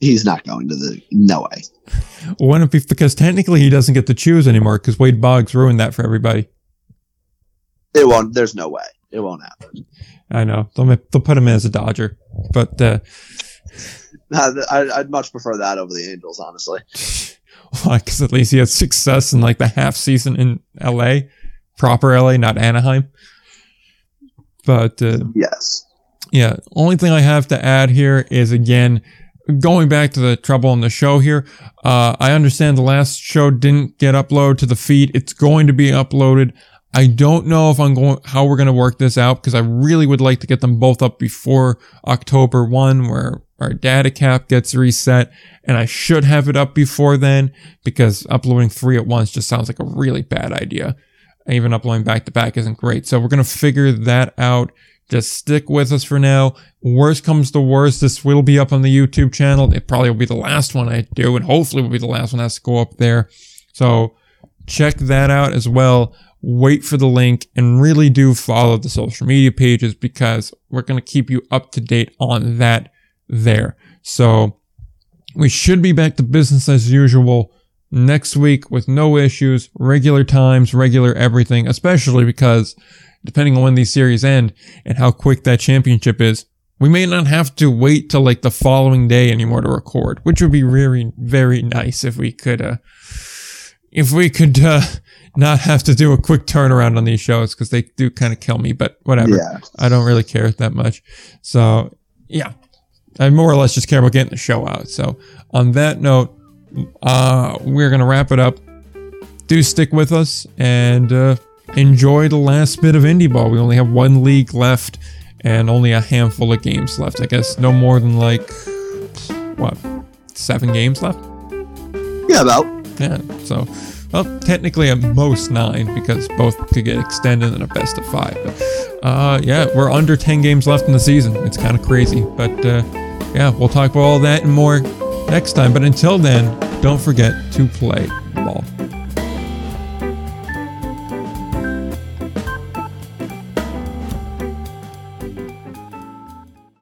He's not going to the. No way. Wouldn't it be because technically he doesn't get to choose anymore because Wade Boggs ruined that for everybody. It won't. There's no way. It won't happen. I know. They'll, they'll put him in as a Dodger, but uh, I'd much prefer that over the Angels, honestly. Why? Because at least he had success in like the half season in L.A proper LA, not Anaheim. But uh, yes, yeah. Only thing I have to add here is again going back to the trouble in the show here. Uh, I understand the last show didn't get uploaded to the feed. It's going to be uploaded. I don't know if I'm going how we're going to work this out because I really would like to get them both up before October one, where our data cap gets reset, and I should have it up before then because uploading three at once just sounds like a really bad idea even uploading back to back isn't great. So we're going to figure that out. Just stick with us for now. Worst comes to worst, this will be up on the YouTube channel. It probably will be the last one I do, and hopefully will be the last one that has to go up there. So check that out as well. Wait for the link and really do follow the social media pages because we're going to keep you up to date on that there. So we should be back to business as usual next week with no issues, regular times, regular everything, especially because depending on when these series end and how quick that championship is, we may not have to wait till like the following day anymore to record, which would be very, very nice if we could, uh, if we could, uh, not have to do a quick turnaround on these shows because they do kind of kill me, but whatever. Yeah. I don't really care that much. So yeah, I more or less just care about getting the show out. So on that note, uh, we're going to wrap it up. do stick with us and uh, enjoy the last bit of indie ball. We only have one league left and only a handful of games left. I guess no more than like what seven games left. Yeah, about. Yeah, so well, technically at most nine because both could get extended in a best of five. But uh, yeah, we're under ten games left in the season. It's kind of crazy, but uh, yeah, we'll talk about all that and more next time. But until then, don't forget to play ball.